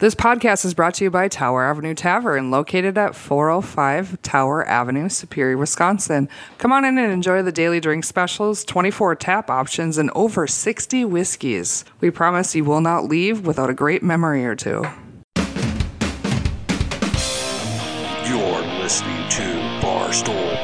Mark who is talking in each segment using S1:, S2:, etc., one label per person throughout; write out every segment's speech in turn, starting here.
S1: This podcast is brought to you by Tower Avenue Tavern, located at 405 Tower Avenue, Superior, Wisconsin. Come on in and enjoy the daily drink specials, 24 tap options, and over 60 whiskeys. We promise you will not leave without a great memory or two.
S2: You're listening to Barstool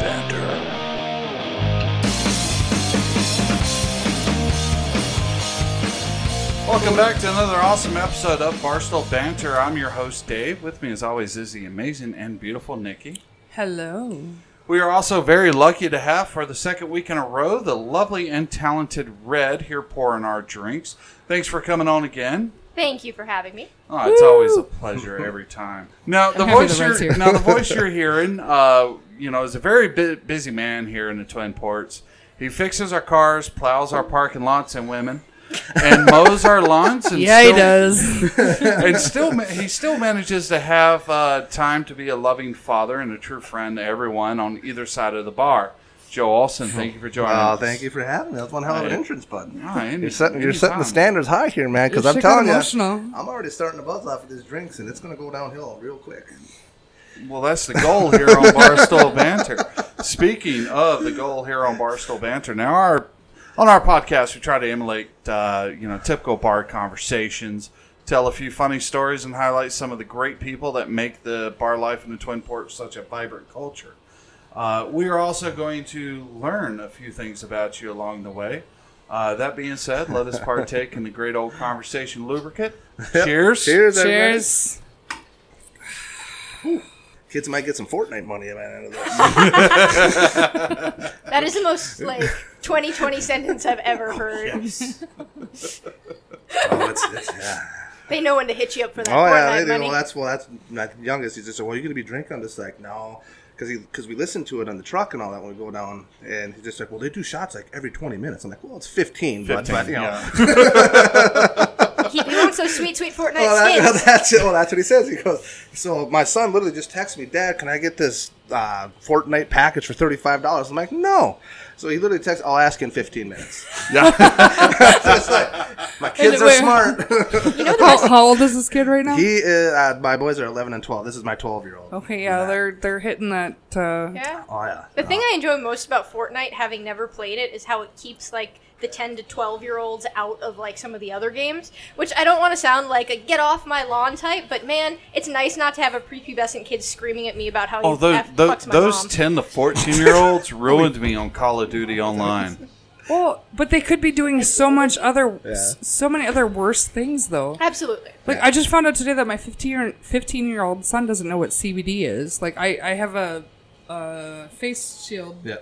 S3: Welcome back to another awesome episode of Barstool Banter. I'm your host, Dave. With me, as always, is the amazing and beautiful Nikki.
S1: Hello.
S3: We are also very lucky to have, for the second week in a row, the lovely and talented Red here pouring our drinks. Thanks for coming on again.
S4: Thank you for having me.
S3: Oh, it's always a pleasure every time. Now the
S1: I'm
S3: voice
S1: the
S3: you're
S1: here.
S3: now the voice you're hearing, uh, you know, is a very bu- busy man here in the Twin Ports. He fixes our cars, plows our parking lots and women, and mows our lawns. And
S1: Yeah, he
S3: still,
S1: does.
S3: And still, he still manages to have uh, time to be a loving father and a true friend to everyone on either side of the bar. Joe Olson, thank you for joining
S5: Oh,
S3: us.
S5: thank you for having me. That's one hell of an entrance, bud.
S3: Any-
S5: You're setting, you're setting
S3: anytime.
S5: the standards high here, man. Because I'm
S1: sick of
S5: telling you. I'm already starting to buzz off of these drinks, and it's going to go downhill real quick.
S3: Well, that's the goal here on Barstool Banter. Speaking of the goal here on Barstool Banter, now our on our podcast we try to emulate uh, you know typical bar conversations, tell a few funny stories, and highlight some of the great people that make the bar life in the Twin Ports such a vibrant culture. Uh, we are also going to learn a few things about you along the way. Uh, that being said, let us partake in the great old conversation lubricant. Cheers!
S5: Cheers, everybody.
S1: Cheers.
S5: Kids might get some Fortnite money at the end of this.
S4: That is the most like 2020 sentence I've ever heard.
S5: Oh, oh, it's, it's, yeah.
S4: They know when to hit you up for that
S5: Oh yeah,
S4: Fortnite
S5: they
S4: money.
S5: Well, that's well, that's my youngest. He's just said, "Well, you're gonna be drinking." I'm just like, no, because he because we listen to it on the truck and all that when we go down, and he's just like, "Well, they do shots like every 20 minutes." I'm like, "Well, it's 15, but, but you know."
S3: Yeah.
S4: he, he wants those sweet, sweet Fortnite
S5: Well, that, that's it. Well, that's what he says. He goes, so my son literally just texted me, Dad, can I get this uh, Fortnite package for thirty five dollars? I'm like, no. So he literally texts, I'll ask in fifteen minutes. It's like, my kids are smart.
S4: You know
S1: How, how old is this kid right now?
S5: he, is, uh, my boys are eleven and twelve. This is my twelve year old.
S1: Okay, yeah, they're they're hitting that. Uh,
S4: yeah.
S5: Oh yeah.
S4: The thing I enjoy most about Fortnite, having never played it, is how it keeps like the 10 to 12 year olds out of like some of the other games. Which I don't want to sound like a get off my lawn type, but man, it's nice not to have a prepubescent kid screaming at me about how
S3: Oh, those,
S4: F-
S3: those,
S4: my
S3: those
S4: mom.
S3: 10 to 14 year olds ruined me on Call of Duty Online.
S1: Well, but they could be doing so much other,
S5: Yeah.
S1: so many other worse things though.
S4: Absolutely.
S1: Like I just found out today that my 15 year 15 year old son doesn't know what CBD is. Like I I have a, a face shield
S5: Yeah.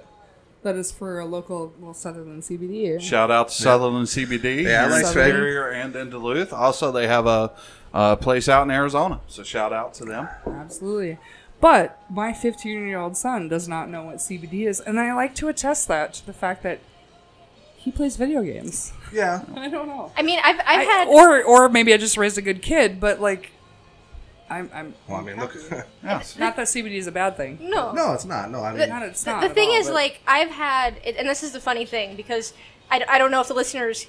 S1: That is for a local well Sutherland CBD.
S3: Shout out to Sutherland CBD
S5: Yeah,
S3: here
S5: thanks,
S3: in
S5: Greg.
S3: Superior and in Duluth. Also, they have a, a place out in Arizona, so shout out to them.
S1: Absolutely. But my 15 year old son does not know what CBD is, and I like to attest that to the fact that he plays video games.
S5: Yeah.
S1: I don't know.
S4: I mean, I've, I've
S1: I-
S4: had.
S1: or or maybe I just raised a good kid, but like, I'm I'm
S5: Well, I mean, look.
S3: Yes.
S1: not that CBD is a bad thing.
S4: no.
S5: no, it's not. No, I
S4: The,
S5: mean,
S1: Not it's
S4: the-
S1: not
S4: the
S1: at
S4: thing
S1: all,
S4: is,
S1: but-
S4: like, I've had, and this is the funny thing because I, I don't know if the listeners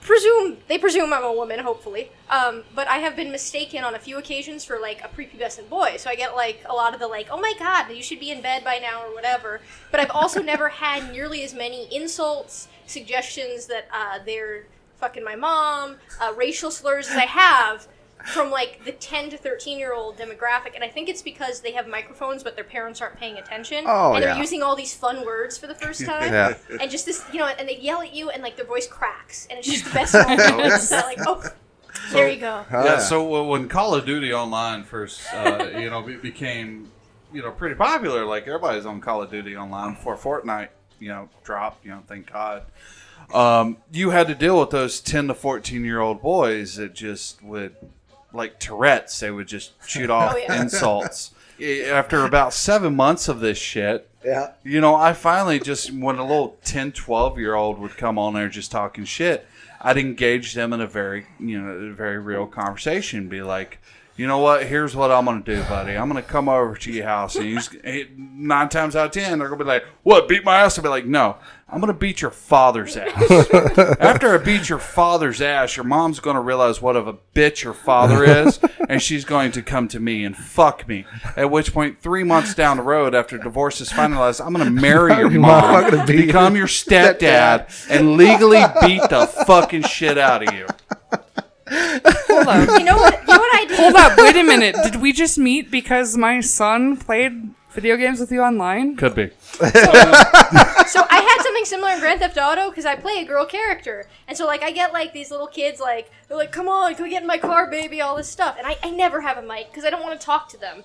S4: presume they presume I'm a woman, hopefully. Um, but I have been mistaken on a few occasions for like a prepubescent boy, so I get like a lot of the like, oh my god, you should be in bed by now or whatever. But I've also never had nearly as many insults, suggestions that uh, they're fucking my mom, uh, racial slurs as I have from like the 10 to 13 year old demographic and i think it's because they have microphones but their parents aren't paying attention.
S5: Oh,
S4: and they're using all these fun words for the first time.
S5: Yeah.
S4: and just this you know and they yell at you and like their voice cracks and it's just the best moment It's like oh there you go.
S3: yeah, so when Call of Duty Online first, uh, you know, be- became, you know, pretty popular, like everybody's on Call of Duty Online before Fortnite, you know, dropped, you know, thank God. Um, you had to deal with those 10 to 14 year old boys that just would, like Tourette's, they would just shoot off
S4: Oh, yeah.
S3: insults. After about seven months of this shit,
S5: yeah.
S3: you know, I finally just, when a little 10, 12 year old would come on there just talking shit, I'd engage them in a very, you know, a very real conversation. Be like, you know what? Here's what I'm gonna do, buddy. I'm gonna come over to your house, and he's he- nine times out of ten, they're gonna be like, "What? Beat my ass?" I'll be like, "No, I'm gonna beat your father's ass." After I beat your father's ass, your mom's gonna realize what of a bitch your father is, and she's going to come to me and fuck me. At which point, three months down the road, after divorce is finalized, I'm gonna marry your
S5: Your
S3: mom,
S5: mom gonna beat
S3: become your stepdad, and legally beat the fucking shit out of you.
S1: Hold up.
S4: You know what? You know what I did?
S1: Hold up. Wait a minute. Did we just meet because my son played video games with you online?
S3: Could be.
S4: So I had something similar in Grand Theft Auto because I play a girl character, and so like I get like these little kids like they're like, "Come on, can we get in my car, baby?" All this stuff, and I, I never have a mic because I don't want to talk to them.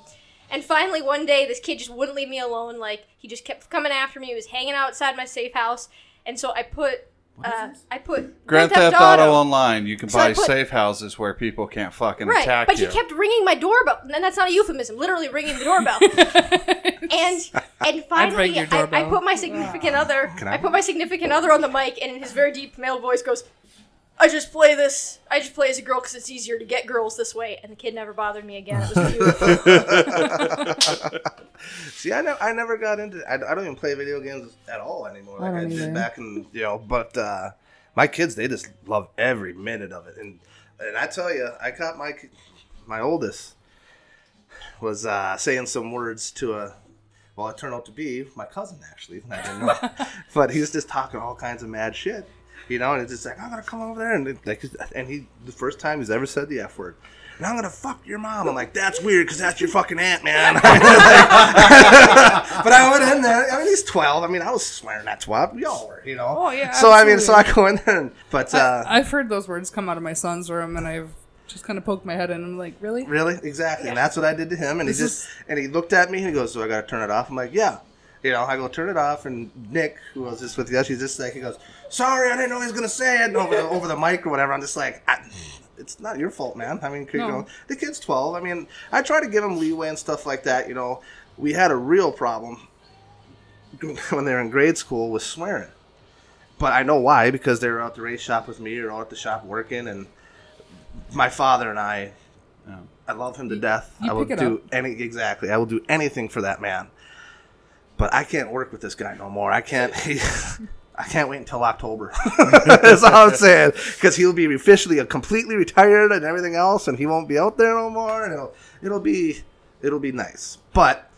S4: And finally, one day, this kid just wouldn't leave me alone. Like he just kept coming after me. He was hanging outside my safe house, and so I put. Uh, I put
S3: Grand Theft Auto Online, you can
S4: So
S3: buy
S4: put-
S3: safe houses where people can't fucking
S4: Right,
S3: attack
S4: but
S3: you.
S4: But he kept ringing my doorbell, and that's not a euphemism. Literally ringing the doorbell. and and finally, I, I put my significant other.
S5: I-
S4: I put my significant other on the mic, and in his very deep male voice goes, "I just play this. I just play as a girl because it's easier to get girls this way." And the kid never bothered me again. It was beautiful.
S5: See, I, ne- I never got into. I, I don't even play video games at all anymore. Like I,
S1: don't
S5: did back in, you know. But uh, my kids, they just love every minute of it. And and I tell you, I caught my my oldest was uh, saying some words to a. Well, it turned out to be my cousin actually. I didn't know, but he was just talking all kinds of mad shit, you know. And it's just like I'm gonna come over there and it- like, and he the first time he's ever said the f word. And I'm gonna fuck your mom. I'm like, that's weird because that's your fucking aunt, man. but I went in there. I mean, he's 12. I mean, I was swearing at 12. We all were, you know.
S1: Oh, yeah,
S5: So I mean, so I go in there, and, but uh,
S1: I've heard those words come out of my son's room, and I've just kind of poked my head in. and I'm like, really?
S5: Really? Exactly. And that's what I did to him. And
S1: This
S5: he just
S1: is-
S5: and he looked at me and he goes, "So I got to turn it off." I'm like, "Yeah." You know, I go turn it off, and Nick, who was just with us, he's just like, he goes, "Sorry, I didn't know he was gonna say it over the, over the mic or whatever." I'm just like, I, "It's not your fault, man." I mean, you
S1: No.
S5: know, the kid's 12. I mean, I try to give him leeway and stuff like that. You know, we had a real problem when they were in grade school with swearing, but I know why because they were out the race shop with me or out at the shop working, and my father and I I love him to death.
S1: you
S5: I will do
S1: up.
S5: any exactly. I will do anything for that man. But I can't work with this guy no more. I can't. He, I can't wait until October. That's all I'm saying. Because he'll be officially a completely retired and everything else, and he won't be out there no more. And it'll it'll be it'll be nice. But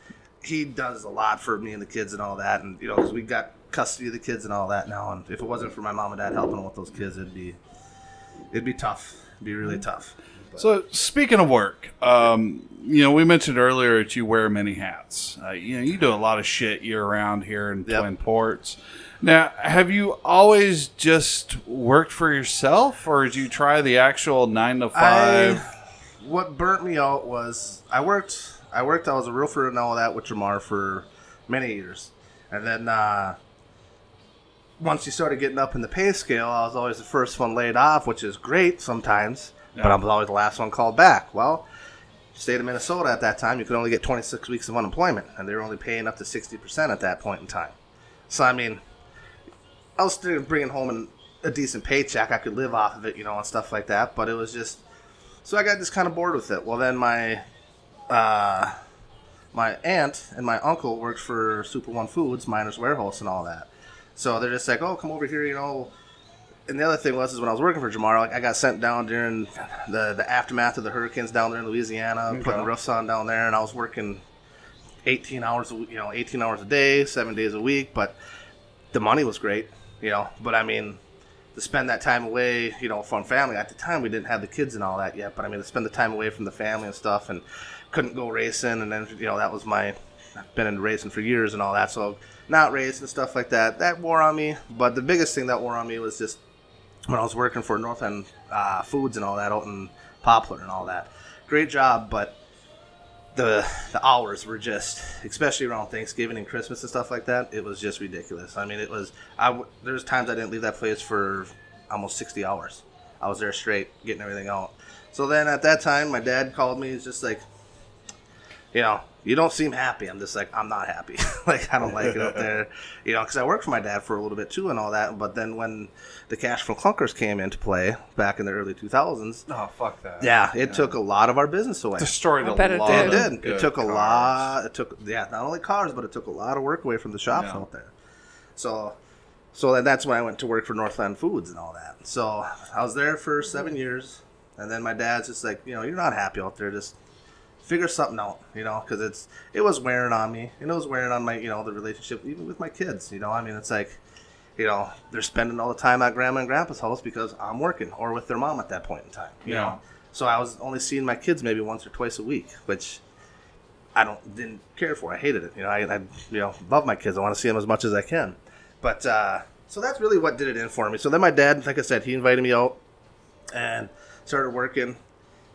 S5: he does a lot for me and the kids and all that. And you know, 'cause we got custody of the kids and all that now. And if it wasn't for my mom and dad helping with those kids, it'd be it'd be tough. It'd be really mm-hmm. tough.
S3: So speaking of work, um, you know, we mentioned earlier that you wear many hats. Uh, you know, you do a lot of shit year round here in
S5: Yep.
S3: Twin Ports. Now, have you always just worked for yourself, or did you try the actual nine to five?
S5: I, what burnt me out was I worked. I worked. I was a roofer and all that with Jamar for many years, and then uh, once you started getting up in the pay scale, I was always the first one laid off, which is great sometimes. But I was always the last one called back. Well, state of Minnesota at that time, you could only get 26 weeks of unemployment, and they were only paying up to 60% at that point in time. So I mean, I was still bringing home an, a decent paycheck. I could live off of it, you know, and stuff like that. But it was just so I got just kind of bored with it. Well, then my uh, my aunt and my uncle worked for Super One Foods, Miners Warehouse, and all that. So they're just like, "Oh, come over here," you know. And the other thing was, is when I was working for Jamar, like I got sent down during the the aftermath of the hurricanes down there in Louisiana, putting roofs on down there, and I was working 18 hours, a, you know, 18 hours a day, seven days a week. But the money was great, you know. But I mean, to spend that time away, you know, from family. At the time, we didn't have the kids and all that yet. But I mean, to spend the time away from the family and stuff, and couldn't go racing, and then you know that was my. I've been in racing for years and all that, so not racing and stuff like that. That wore on me. But the biggest thing that wore on me was just when I was working for North End uh, Foods and all that out in Poplar and all that. Great job, but the the hours were just, especially around Thanksgiving and Christmas and stuff like that. It was just ridiculous. I mean, it was. I w- there's times I didn't leave that place for almost 60 hours. I was there straight getting everything out. So then at that time, my dad called me. He's just like, you know, you don't seem happy. I'm just like, I'm not happy. like, I don't like it up there, you know, because I worked for my dad for a little bit too and all that. But then when the cash from clunkers came into play back in the early 2000s,
S3: Oh fuck that.
S5: yeah, it took a lot of our business away.
S3: Destroyed
S1: I
S3: a
S1: bet it
S3: lot.
S1: did.
S5: It
S3: of
S5: did.
S3: good
S5: It took a lot. It took yeah, not only cars, but it took a lot of work away from the shops
S3: Yeah.
S5: out there. So, so that's when I went to work for Northland Foods and all that. So I was there for seven years, and then my dad's just like, you know, you're not happy out there. Just figure something out, you know, because it's it was wearing on me, and it was wearing on my, you know, the relationship even with my kids. You know, I mean, it's like. You know, they're spending all the time at grandma and grandpa's house because I'm working or with their mom at that point in time. You
S3: Yeah.
S5: know, so I was only seeing my kids maybe once or twice a week, which I don't didn't care for. I hated it. You know, I, I you know love my kids. I want to see them as much as I can. But uh, so that's really what did it in for me. So then my dad, like I said, he invited me out and started working.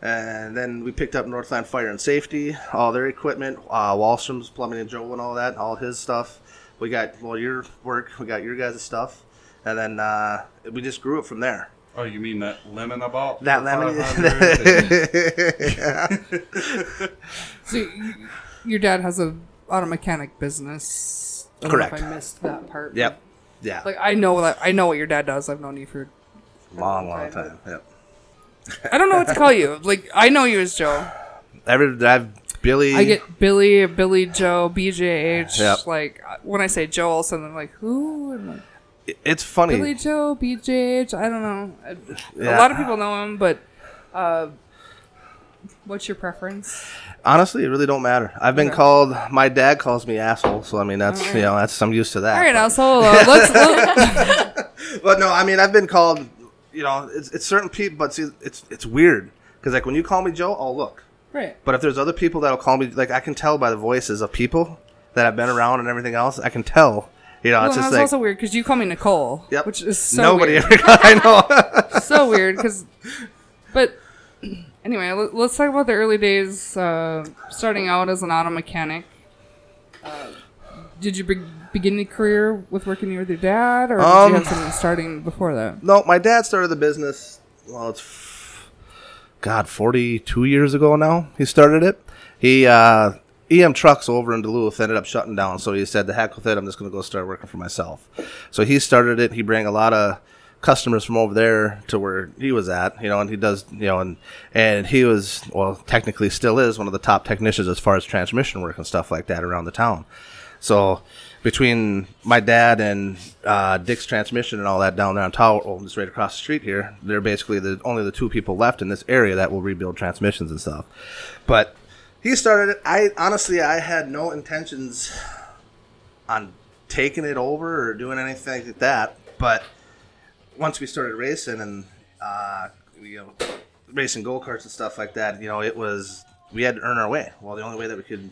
S5: And then we picked up Northland Fire and Safety, all their equipment, uh, Wallstrom's Plumbing and Joe and all that, all his stuff. We got well your work, we got your guys' stuff, and then uh, we just grew it from there.
S3: Oh, you mean that lemon about
S5: That lemon-
S3: 500?
S1: So your dad has a auto mechanic business. I don't know
S5: Correct.
S1: If I missed that part.
S5: Yep. Yeah.
S1: Like I know that I know what your dad does. I've known you for.
S5: a long, long time. Yep.
S1: I don't know what to call you. Like I know you as Joe.
S5: Every I've Billy.
S1: I get Billy, Billy Joe, BJH.
S5: Yep.
S1: Like when I say Joe, all of a sudden I'm like, who? And like,
S5: It's funny.
S1: Billy Joe, BJH. I don't know.
S5: Yeah.
S1: A lot of people know him, but uh, what's your preference?
S5: Honestly, it really don't matter. I've been
S1: Okay.
S5: called. My dad calls me asshole, so I mean that's you know that's I'm used to that.
S1: All right,
S5: but-
S1: so uh, let's. let-
S5: But no, I mean I've been called. You know, it's, it's certain people, but see, it's it's weird because like when you call me Joe, I'll look.
S1: right.
S5: But if there's other people that'll call me, like I can tell by the voices of people that I've been around and everything else, I can tell. You know,
S1: Well,
S5: it's just like
S1: also weird because you call me Nicole,
S5: Yep.
S1: which is so
S5: nobody
S1: weird.
S5: ever. I know.
S1: so weird because but anyway let, us talk about the early days uh, starting out as an auto mechanic uh, did you be- begin your career with working with your dad or did
S5: Um,
S1: you have something starting before that
S5: no, my dad started the business. Well, it's f- God, forty-two years ago now. He started it. He uh, EM Trucks over in Duluth ended up shutting down, so he said, "The heck with it. I'm just going to go start working for myself." So he started it. He bring a lot of customers from over there to where he was at, you know, and he does, you know, and and he was well, technically still is one of the top technicians as far as transmission work and stuff like that around the town. So between my dad and uh, Dick's Transmission and all that down there on Tower, well, just right across the street here, they're basically the only the two people left in this area that will rebuild transmissions and stuff. But he started it. I honestly, I had no intentions on taking it over or doing anything like that. But once we started racing and uh, you know racing go karts and stuff like that, you know, it was we had to earn our way. Well, the only way that we could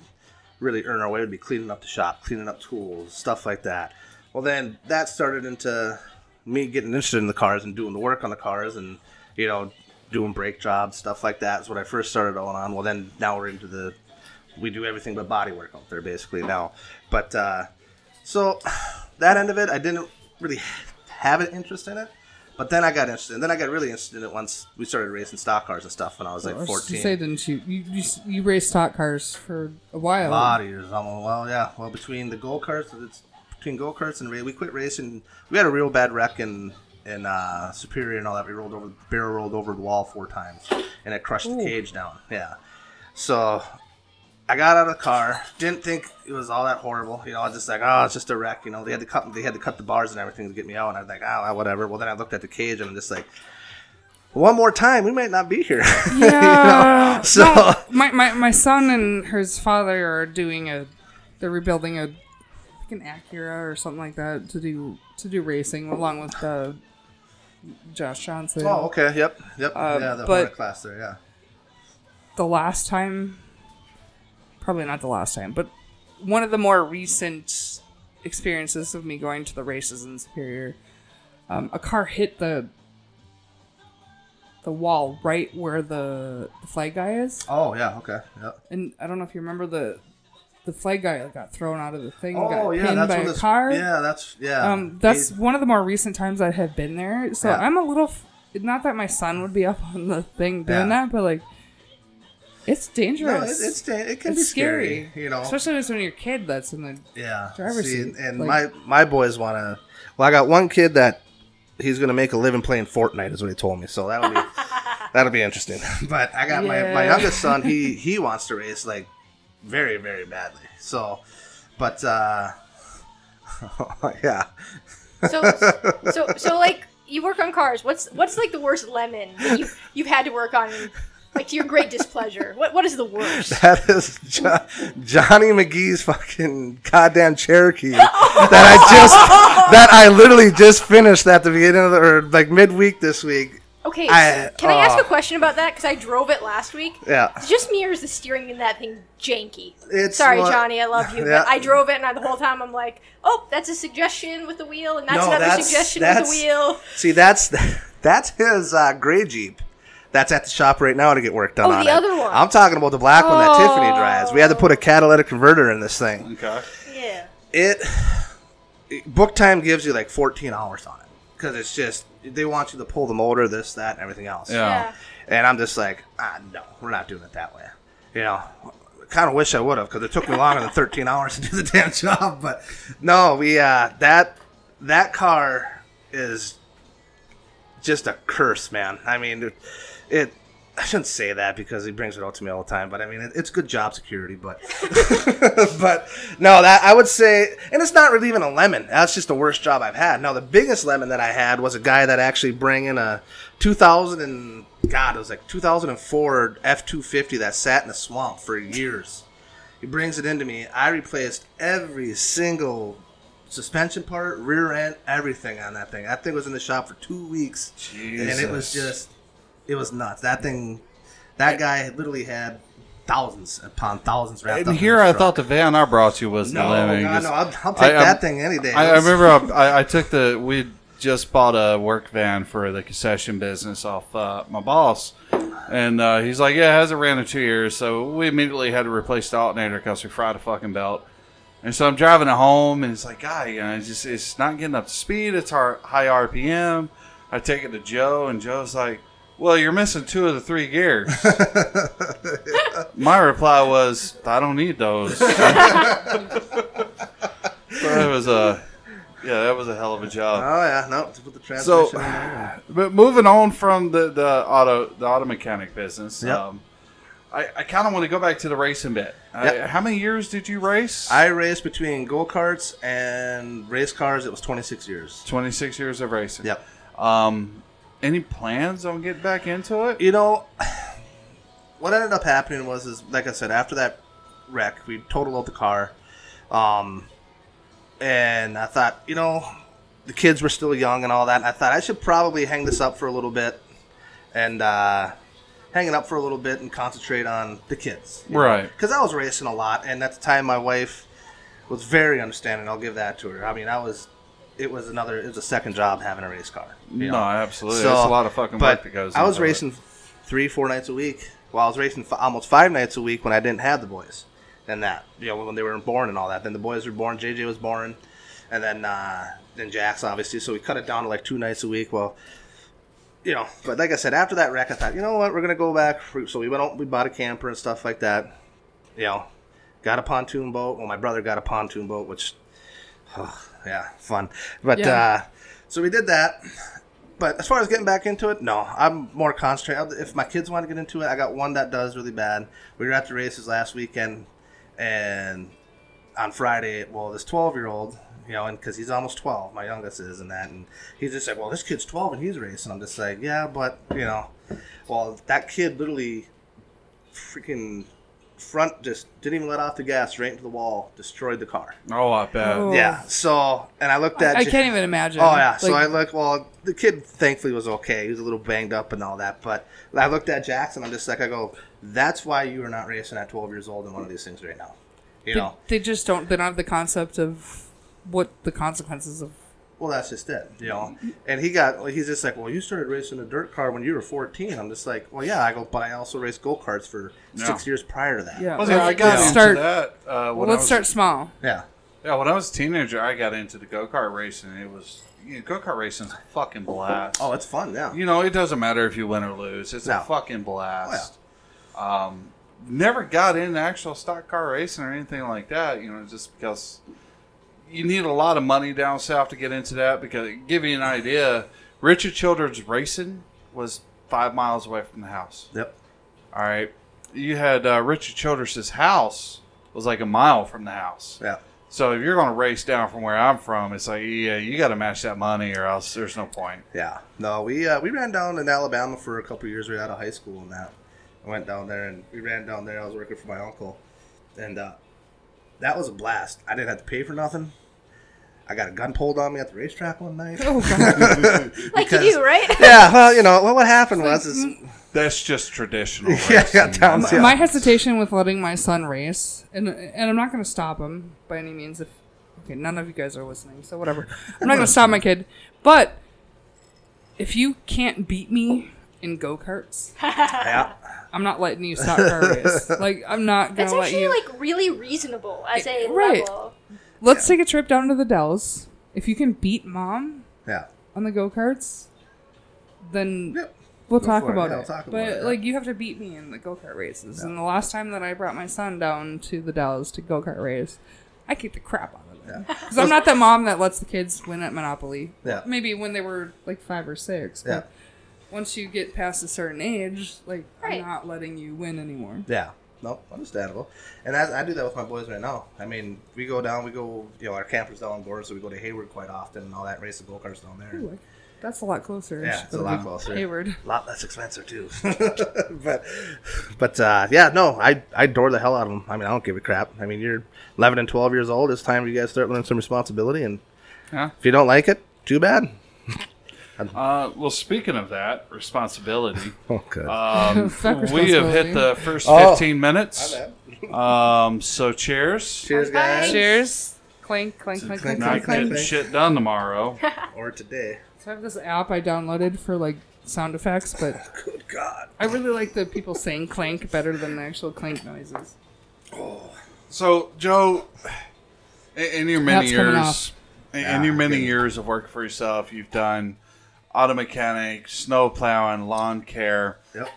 S5: really earn our way would be cleaning up the shop, cleaning up tools, stuff like that. Well, then that started into me getting interested in the cars and doing the work on the cars and you know doing brake jobs, stuff like that. Is what I first started going on. Well, then now we're into the we do everything but body work out there basically now. But uh, so that end of it, I didn't really have an interest in it. But then I got interested, and then I got really interested in it once we started racing stock cars and stuff when I was like
S1: I
S5: 14.
S1: to say didn't you you, you you raced stock cars for a while
S5: A lot of years. Almost, well, yeah. Well, between the go karts, it's between go karts and we quit racing. We had a real bad wreck in in uh, Superior and all that. We rolled over, the barrel rolled over the wall four times, and it crushed the cage down. Yeah. So I got out of the car. Didn't think it was all that horrible. You know, I was just like, oh, it's just a wreck. You know, they had to cut they had to cut the bars and everything to get me out. And I was like, oh, whatever. Well, then I looked at the cage and I'm just like. One more time, we might not be here.
S1: yeah
S5: So
S1: No, my, my my son and his father are doing a they're rebuilding a like an Acura or something like that to do to do racing along with the Josh Johnson.
S5: Oh, okay. Yep. Yep.
S1: Uh,
S5: yeah, the
S1: but-
S5: class there. Yeah.
S1: The last time, probably not the last time, but one of the more recent experiences of me going to the races in Superior, um, a car hit the the wall right where the, the flag guy is.
S5: Oh yeah. Okay. Yep.
S1: and I don't know if you remember the the flag guy got thrown out of the thing,
S5: Oh
S1: got
S5: yeah, that's
S1: by a
S5: this.
S1: car.
S5: Yeah, that's yeah.
S1: Um, that's
S5: He's-
S1: one of the more recent times I have been there. So
S5: Yeah.
S1: I'm a little, f- not that my son would be up on the thing doing
S5: Yeah.
S1: that, but like, It's
S5: No,
S1: dangerous.
S5: it, it's da- it can
S1: It's
S5: be scary, you know.
S1: especially when it's when you're a kid that's in the
S5: Yeah.
S1: driver's
S5: See,
S1: seat,
S5: and
S1: like-
S5: my my boys want to. Well, I got one kid that he's gonna make a living playing Fortnite, is what he told me. So that'll be that'll be interesting. But I got my my youngest son. He he wants to race like very very badly. So, but uh, yeah.
S4: So, so, so, like, you work on cars. What's what's like the worst lemon that you you've had to work on, like to your great displeasure? What what is the worst?
S5: That is jo- Johnny McGee's fucking goddamn Cherokee that I just that I literally just finished at the beginning of the or like midweek this week.
S4: Okay,
S5: I-
S4: can I ask
S5: oh.
S4: a question about that? Because I drove it last week.
S5: Yeah.
S4: Is it just me or is the steering in that thing janky?
S5: It's
S4: Sorry,
S5: what-
S4: Johnny, I love you,
S5: Yeah.
S4: but I drove it and I, the whole time I'm like, oh, that's a suggestion with the wheel, and that's
S5: No,
S4: another
S5: that's-
S4: suggestion with the wheel.
S5: See, that's that's his uh, gray Jeep. That's at the shop right now to get work done
S4: Oh,
S5: on
S4: the
S5: it.
S4: other one.
S5: I'm talking about the black one that Tiffany drives. We had to put a
S4: Oh.
S5: catalytic converter in this thing.
S3: Okay.
S4: Yeah.
S5: It book time gives you like 14 hours on it because it's just they want you to pull the motor, this, that, and everything else.
S3: Yeah.
S4: Yeah.
S5: And I'm just like, ah, no, we're not doing it that way. You know, kind of wish I would have because it took me longer than 13 hours to do the damn job. But no, we uh, that that car is just a curse, man. I mean, it, it I shouldn't say that because he brings it out to me all the time. But I mean, it, it's good job security. But but no, that I would say, and it's not really even a lemon. That's just the worst job I've had. Now the biggest lemon that I had was a guy that actually bring in a 2000 and God, it was like 2004 F 250 that sat in the swamp for years. He brings it into me. I replaced every single suspension part, rear end, everything on that thing. That thing was in the shop for two weeks, and it was just, it was nuts. That thing, that guy literally had thousands upon thousands wrapped up.
S3: And
S5: in
S3: here
S5: his
S3: I
S5: truck.
S3: thought the van I brought you was
S5: No,
S3: the Lemming.
S5: God,
S3: 'cause
S5: no, I'll, I'll take
S3: I- I'm-
S5: that thing any day.
S3: I, I remember I, I took the we just bought a work van for the concession business off uh, my boss, and uh, he's like, "Yeah, it hasn't ran in two years." So we immediately had to replace the alternator because we fried a fucking belt. And so I'm driving it home, and it's like, "God, you know, it's just it's not getting up to speed. It's our high RPM." I take it to Joe, and Joe's like, "Well, you're missing two of the three gears." My reply was, "I don't need those." so it was a yeah, that was a hell of a job.
S5: Oh yeah, no, to put the
S3: So,
S5: transmission in there.
S3: but moving on from the, the auto the auto mechanic business,
S5: Yep.
S3: um, I, I kind of want to go back to the racing bit.
S5: Yep.
S3: how many years did you race?
S5: I raced between go karts and race cars. It was 26 years.
S3: Twenty six years of racing.
S5: Yep.
S3: Um, any plans on getting back into it?
S5: You know, what ended up happening was, is like I said, after that wreck, we totaled out the car, um, and I thought, you know, the kids were still young and all that. And I thought I should probably hang this up for a little bit, and uh, hang it up for a little bit and concentrate on the kids.
S3: Right.
S5: Because I was racing a lot, and at the time, my wife was very understanding. I'll give that to her. I mean, I was. It was another. It was a second job having a race car. you
S3: No,
S5: know?
S3: absolutely.
S5: So,
S3: There's a lot of fucking
S5: but
S3: work that goes.
S5: I was
S3: into it.
S5: racing three, four nights a week. Well, I was racing f- almost five nights a week when I didn't have the boys. Then that, you know, when they were born and all that. Then the boys were born. JJ was born, and then uh, then Jack's obviously. So we cut it down to like two nights a week. Well, you know, but like I said, after that wreck, I thought, you know what, we're gonna go back. So we went out, we bought a camper and stuff like that. You know, got a pontoon boat. Well, my brother got a pontoon boat, which, yeah, fun. But
S1: Yeah.
S5: uh, so we did that. But as far as getting back into it, no, I'm more concentrated. If my kids want to get into it, I got one that does really bad. We were at the races last weekend, and on Friday, well, this 12 year old, you know, and because he's almost 12, my youngest is, and that, and he's just like, well, this kid's 12 and he's racing. I'm just like, yeah, but you know, well, that kid literally freaking front just didn't even let off the gas right into the wall, destroyed the car.
S3: Oh, I bet.
S1: Oh.
S5: Yeah. So, and I looked at.
S1: I
S5: J-
S1: can't even imagine.
S5: Oh yeah. so I
S1: Like,
S5: look. Well, the kid thankfully was okay. He was a little banged up and all that. But I looked at Jackson. I'm just like, I go. That's why you are not racing at 12 years old in one of these things right now. You
S1: they,
S5: know.
S1: they just don't. They don't have the concept of what the consequences of.
S5: Well, that's just it. You know. And he got. He's just like, well, you started racing a dirt car when you were 14. I'm just like, well, yeah. I go, but I also raced go karts for six years prior to that.
S1: Yeah.
S3: Well, yeah, I got
S1: let's
S3: into
S1: start.
S3: that. Uh, when
S1: well, let's
S3: was-
S1: start small.
S5: Yeah.
S3: Yeah, when I was a teenager, I got into the go kart racing. It was you know, go kart racing is a fucking blast.
S5: Oh, it's fun. Yeah.
S3: You know, it doesn't matter if you win or lose. It's
S5: No.
S3: a fucking blast. Um, never got into actual stock car racing or anything like that. You know, just because you need a lot of money down south to get into that. Because give you an idea, Richard Childress Racing was five miles away from the house.
S5: Yep.
S3: All right, you had uh, Richard Childress's house was like a mile from the house.
S5: Yeah.
S3: So if you're going to race down from where I'm from, it's like yeah, you got to match that money, or else there's no point.
S5: Yeah. No, we uh, we ran down in Alabama for a couple of years right out of high school and that. I went down there and we ran down there. I was working for my uncle, and uh, that was a blast. I didn't have to pay for nothing. I got a gun pulled on me at the racetrack one night.
S1: Oh god.
S4: Like you do, right?
S5: yeah, well, you know, well, what happened was is mm.
S3: That's just traditional.
S5: yeah, I got down. yeah.
S1: My hesitation with letting my son race, and and I'm not going to stop him by any means. If okay, none of you guys are listening, so whatever. I'm not going to stop my kid. But if you can't beat me in go karts,
S5: yeah.
S1: I'm not letting you stop car race. Like I'm not going
S4: That's
S1: to let
S4: actually
S1: you.
S4: like really reasonable as a
S1: Right.
S4: level.
S1: Let's take a trip down to the Dells. If you can beat mom
S5: Yeah.
S1: on the go karts, then
S5: Yep.
S1: we'll
S5: Go
S1: talk
S5: for it.
S1: about
S5: Yeah,
S1: it.
S5: we'll talk about
S1: but
S5: it, yeah.
S1: like you have to beat me in the go kart races. And the last time that I brought my son down to the Dells to go kart race, I kicked the crap out of them. Because I'm not the mom that lets the kids win at Monopoly.
S5: Yeah.
S1: Maybe when they were like five or six. But
S5: Yeah.
S1: Once you get past a certain age, like
S4: Right.
S1: I'm not letting you win anymore.
S5: Yeah. No, understandable. And I, I do that with my boys right now. I mean, we go down, we go, you know, our campers down in Gore, so we go to Hayward quite often and all that, race the go karts down there.
S1: Ooh, that's a lot closer.
S5: Yeah, it's a lot closer.
S1: Hayward.
S5: A lot less expensive too. but but uh, yeah, no, I I adore the hell out of them. I mean, I don't give a crap. I mean, you're 11 and 12 years old. It's time you guys start learning some responsibility. And
S3: Yeah.
S5: if you don't like it, too bad.
S3: Uh, well, speaking of that responsibility,
S5: Okay.
S3: um, we have hit the first
S5: Oh.
S3: 15 minutes. Um, so cheers.
S5: Cheers, guys.
S1: Cheers. Clink, clink, clink, clink,
S3: Not
S1: clink, clink.
S3: getting shit done tomorrow.
S5: Or today.
S1: So I have this app I downloaded for like sound effects, but
S5: Good God.
S1: I really like the people saying clank better than the actual clank noises. Oh.
S3: So, Joe, in, in your many
S1: That's
S3: years,
S1: off.
S3: in, in
S5: Yeah,
S3: your many
S5: good.
S3: years of working for yourself, you've done auto mechanic, snow plowing, lawn care.
S5: Yep.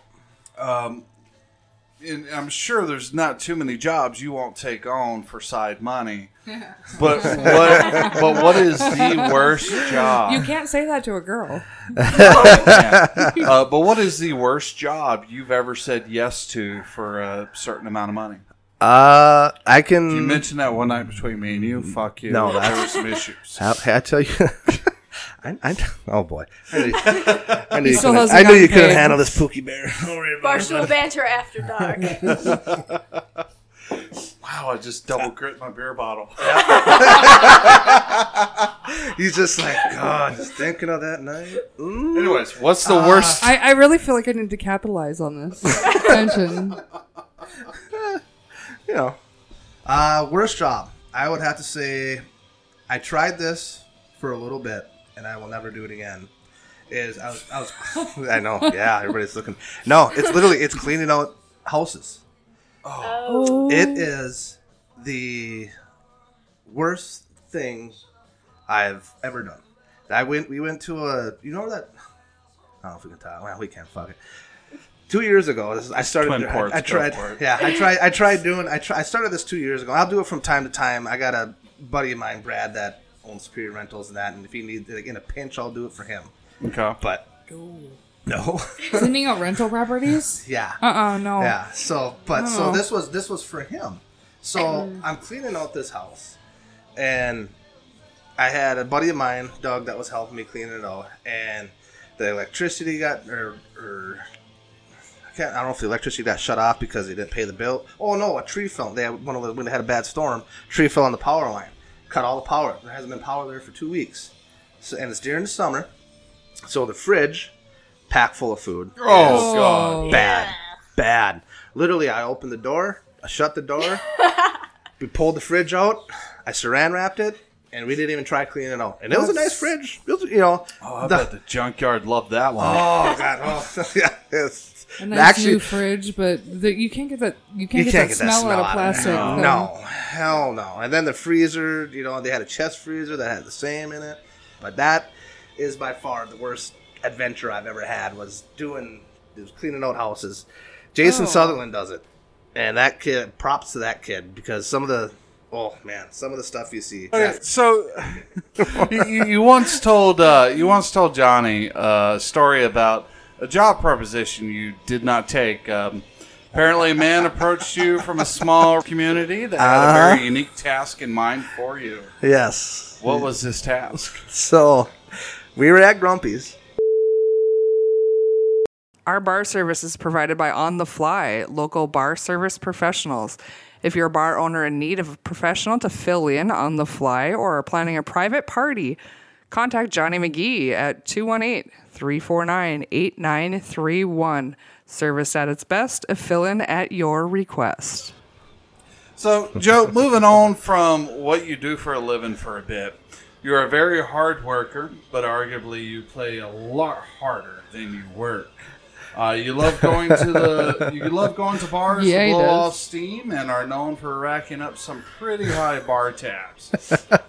S3: And I'm sure there's not too many jobs you won't take on for side money. But what? but what is the worst job?
S1: You can't say that to a girl.
S3: uh, but what is the worst job you've ever said yes to for a certain amount of money?
S5: Uh, I can.
S3: You mentioned that one night between me and you. Fuck you.
S5: No,
S3: there were some issues.
S5: I, I tell you. I, I, oh boy! I knew, I knew, you, couldn't, I knew you couldn't handle this Pookie Bear. Don't worry about it.
S4: Barstool banter after dark.
S3: Wow, I just double grit my beer bottle.
S5: He's just like, God, just thinking of that night. Mm.
S3: Anyways, what's the worst?
S1: I, I really feel like I need to capitalize on this tension.
S5: You know, uh, worst job. I would have to say, I tried this for a little bit, and I will never do it again. Is I was, I was, I know, yeah, everybody's looking. No, it's literally it's cleaning out houses.
S4: Oh.
S5: It is the worst thing I've ever done. I went. We went to a. You know that. I don't know if we can talk. Well, we can't. Fuck it. Two years ago, this is, I started.
S3: Twin ports,
S5: I,
S3: go
S5: tried. Yeah, I tried. I tried doing. I try, I started this two years ago. I'll do it from time to time. I got a buddy of mine, Brad, that owns Superior Rentals and that. And if he needs, like, in a pinch, I'll do it for him.
S3: Okay.
S5: But no.
S1: Sending out rental properties?
S5: yeah.
S1: Uh uh no.
S5: Yeah. So, but so
S1: Oh.
S5: this was this was for him. So I'm cleaning out this house, and I had a buddy of mine, Doug, that was helping me clean it out, and the electricity got or or I can't I don't know if the electricity got shut off because they didn't pay the bill. Oh no, a tree fell. They had one of the, when they had a bad storm, tree fell on the power line, cut all the power. There hasn't been power there for two weeks, so and it's during the summer, so the fridge packed full of food.
S3: Oh god. Oh.
S5: bad, bad. Literally, I opened the door, I shut the door, we pulled the fridge out, I saran wrapped it, and we didn't even try cleaning it out. And it was a nice fridge. It was, you know.
S3: Oh, I
S5: the-
S3: bet the junkyard loved that one.
S5: oh god, oh yeah, it's,
S1: A nice
S5: actually
S1: new fridge, but the, you can't get that. You can't,
S5: you
S1: get,
S5: can't
S1: that
S5: get that
S1: smell,
S5: smell
S1: out of
S5: out of
S1: plastic.
S5: No, hell no. And then the freezer, you know, they had a chest freezer that had the same in it. But that is by far the worst adventure I've ever had. Was doing was cleaning out houses. Jason
S1: Oh.
S5: Sutherland does it. and that kid, props to that kid because some of the, oh man, some of the stuff you see.
S3: Okay, so you, you you once told uh, you once told Johnny a story about a job proposition you did not take. Um, apparently, a man approached you from a small community that had a
S5: Uh-huh.
S3: very unique task in mind for you.
S5: Yes.
S3: What was this task?
S5: So we were at Grumpy's.
S1: Our bar service is provided by On the Fly, local bar service professionals. If you're a bar owner in need of a professional to fill in on the fly or are planning a private party, contact Johnny McGee at 218 349 8931. Service at its best, a fill in at your request.
S3: So, Joe, moving on from what you do for a living for a bit, you're a very hard worker, but arguably you play a lot harder than you work. Uh, you love going to the you love going to bars
S1: Yeah,
S3: to blow off steam and are known for racking up some pretty high bar tabs.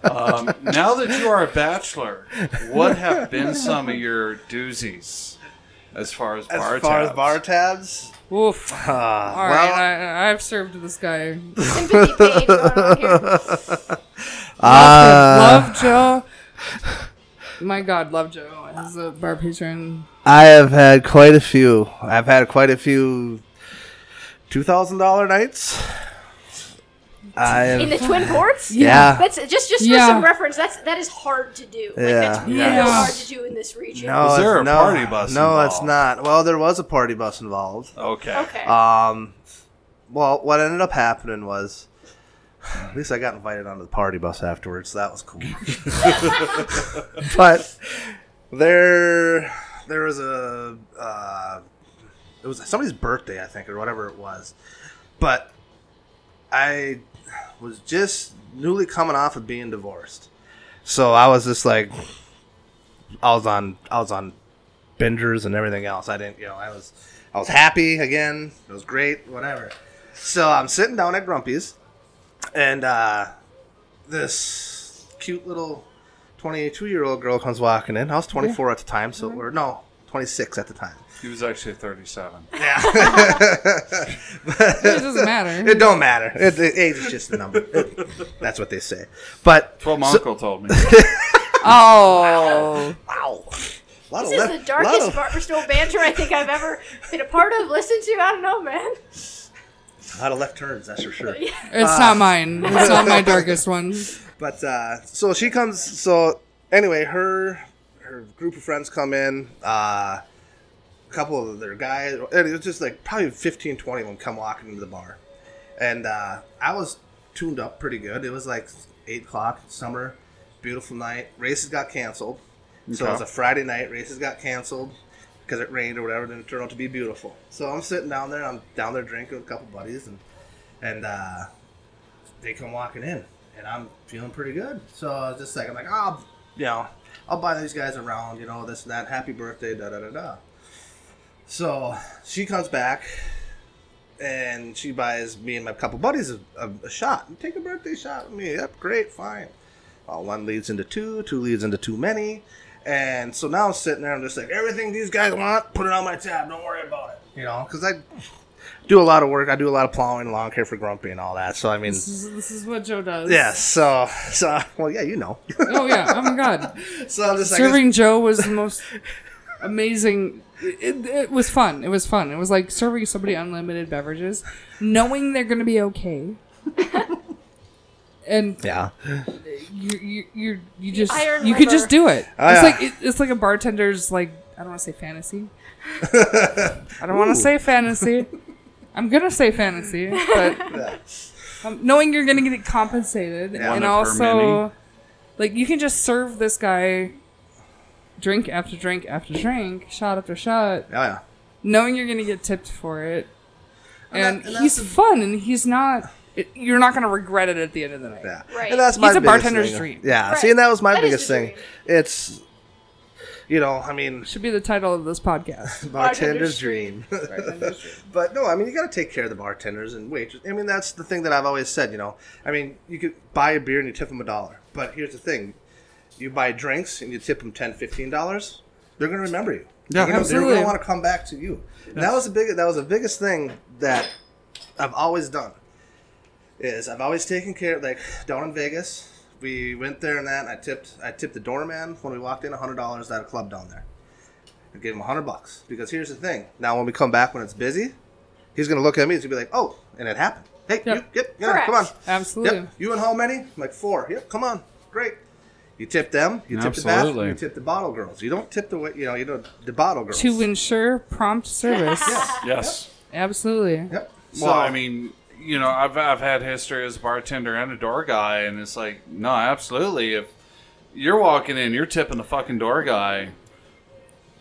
S3: Um, now that you are a bachelor, what have been some of your doozies as far as
S5: As
S3: bar
S5: far
S3: tabs?
S5: as far as bar tabs,
S1: Oof.
S5: uh,
S1: All
S5: well,
S1: right, I, I've served this guy.
S4: Sympathy pain going on here.
S5: uh,
S1: love Joe. My God, love Joe as a bar patron.
S5: I have had quite a few. I've had quite a few two thousand dollar nights. I
S4: In the Twin Ports?
S5: yeah.
S4: That's just just
S1: Yeah.
S4: for some reference. That's that is hard to do. Like,
S5: Yeah.
S4: that's real
S1: Yeah.
S4: hard to do in this region.
S5: No,
S3: Was there
S5: it's-
S3: a
S5: no,
S3: party bus
S5: No, it's not. Well, there was a party bus involved.
S3: Okay.
S4: Okay.
S5: Um, well, what ended up happening was, at least I got invited onto the party bus afterwards. So that was cool. but there, there was a, uh, it was somebody's birthday, I think, or whatever it was. But I was just newly coming off of being divorced, so I was just like, I was on, I was on bingers and everything else. I didn't, you know, I was, I was happy again. It was great, whatever. So I'm sitting down at Grumpy's, and uh, this cute little 22 year old girl comes walking in. I was 24 at the time, so or no, 26 at the time.
S3: He was actually 37. Yeah.
S1: It doesn't matter.
S5: It don't matter. It, the age is just a number. It- that's what they say. But
S3: That's what my uncle told me.
S1: Oh,
S5: wow, a lot
S4: this
S5: of
S4: is
S5: left-
S4: the darkest
S5: of-
S4: Barstool banter I think I've ever been a part of, listened to. I don't know, man.
S5: a lot of left turns. That's for sure.
S1: it's not mine. It's not my darkest one.
S5: But uh, so she comes. So anyway, her her group of friends come in. Uh, a couple of their guys. It was just like probably 15, 20 of them come walking into the bar, and uh, I was tuned up pretty good. It was like eight o'clock, summer, beautiful night. Races got canceled, so it was a Friday night. Races got canceled because it rained or whatever. Then it turned out to be beautiful. So I'm sitting down there. I'm down there drinking with a couple buddies, and and uh, they come walking in, and I'm feeling pretty good. So I was just like, I'm like, oh, you know, I'll buy these guys around, you know, this and that. Happy birthday, da da da da. So she comes back, and she buys me and my couple buddies a, a, a shot. Take a birthday shot with me. Yep, great, fine. Well, one leads into two, two leads into too many. And so now I'm sitting there, I'm just like, everything these guys want, put it on my tab. Don't worry about it. You know, because I do a lot of work. I do a lot of plowing, lawn care for Grumpy and all that. So, I mean,
S1: This is, this is what Joe does.
S5: Yes. So, so well, yeah, you know.
S1: Oh yeah. Oh my God.
S5: so I'm just like,
S1: Serving Joe was the most amazing. It, it was fun. It was fun. It was like serving somebody unlimited beverages, knowing they're gonna be okay. and
S5: yeah,
S1: you you you you just
S4: Iron
S1: you could just do it.
S5: Oh,
S1: it's
S5: yeah.
S1: like it, it's like a bartender's like I don't want to say fantasy. I don't want to say fantasy. I'm gonna say fantasy, but um, knowing you're gonna get compensated,
S3: One
S1: and
S3: of her
S1: also
S3: many.
S1: like you can just serve this guy drink after drink after drink, shot after shot,
S5: oh yeah,
S1: knowing you're gonna get tipped for it, and,
S5: that- and
S1: he's
S5: that's
S1: fun, and he's not. It, you're not gonna regret it at the end of the night.
S5: yeah.
S4: Right.
S5: And that's
S1: He's
S5: my
S1: a
S5: biggest
S1: bartender's
S5: thing.
S1: dream.
S5: Yeah.
S4: Right.
S5: See, and that was my
S4: That is
S5: biggest
S4: the
S5: thing.
S4: dream.
S5: It's, you know, I mean,
S1: Should be the title of this podcast.
S5: bartender's dream.
S1: Bartender's dream.
S5: But no, I mean you got to take care of the bartenders and waitress. I mean that's the thing that I've always said. You know, I mean you could buy a beer and you tip them a dollar, but here's the thing: you buy drinks and you tip them 10 15 dollars, they're gonna remember you.
S3: Yeah.
S5: you know, they're gonna want to come back to you. And that was the big. That was the biggest thing that I've always done is I've always taken care like down in Vegas. We went there and that. And I tipped I tipped the doorman when we walked in hundred dollars at a club down there. I gave him hundred bucks because here's the thing. Now when we come back when it's busy, he's gonna look at me. And he's gonna be like, "Oh," and it happened. Hey,
S1: Yep.
S5: you, yep, yeah, come on.
S1: Absolutely.
S5: Yep. You and how many? I'm like four. Yep. Come on. Great. You tip them. You tip the bath.
S3: Absolutely.
S5: You tip the bottle girls. You don't tip the wa- you know you don't the bottle girls.
S1: To ensure prompt service.
S3: Yes.
S1: Absolutely.
S5: Yep. So,
S3: Well, I mean, you know, I've I've had history as a bartender and a door guy, and it's like, no, absolutely. If you're walking in, you're tipping the fucking door guy.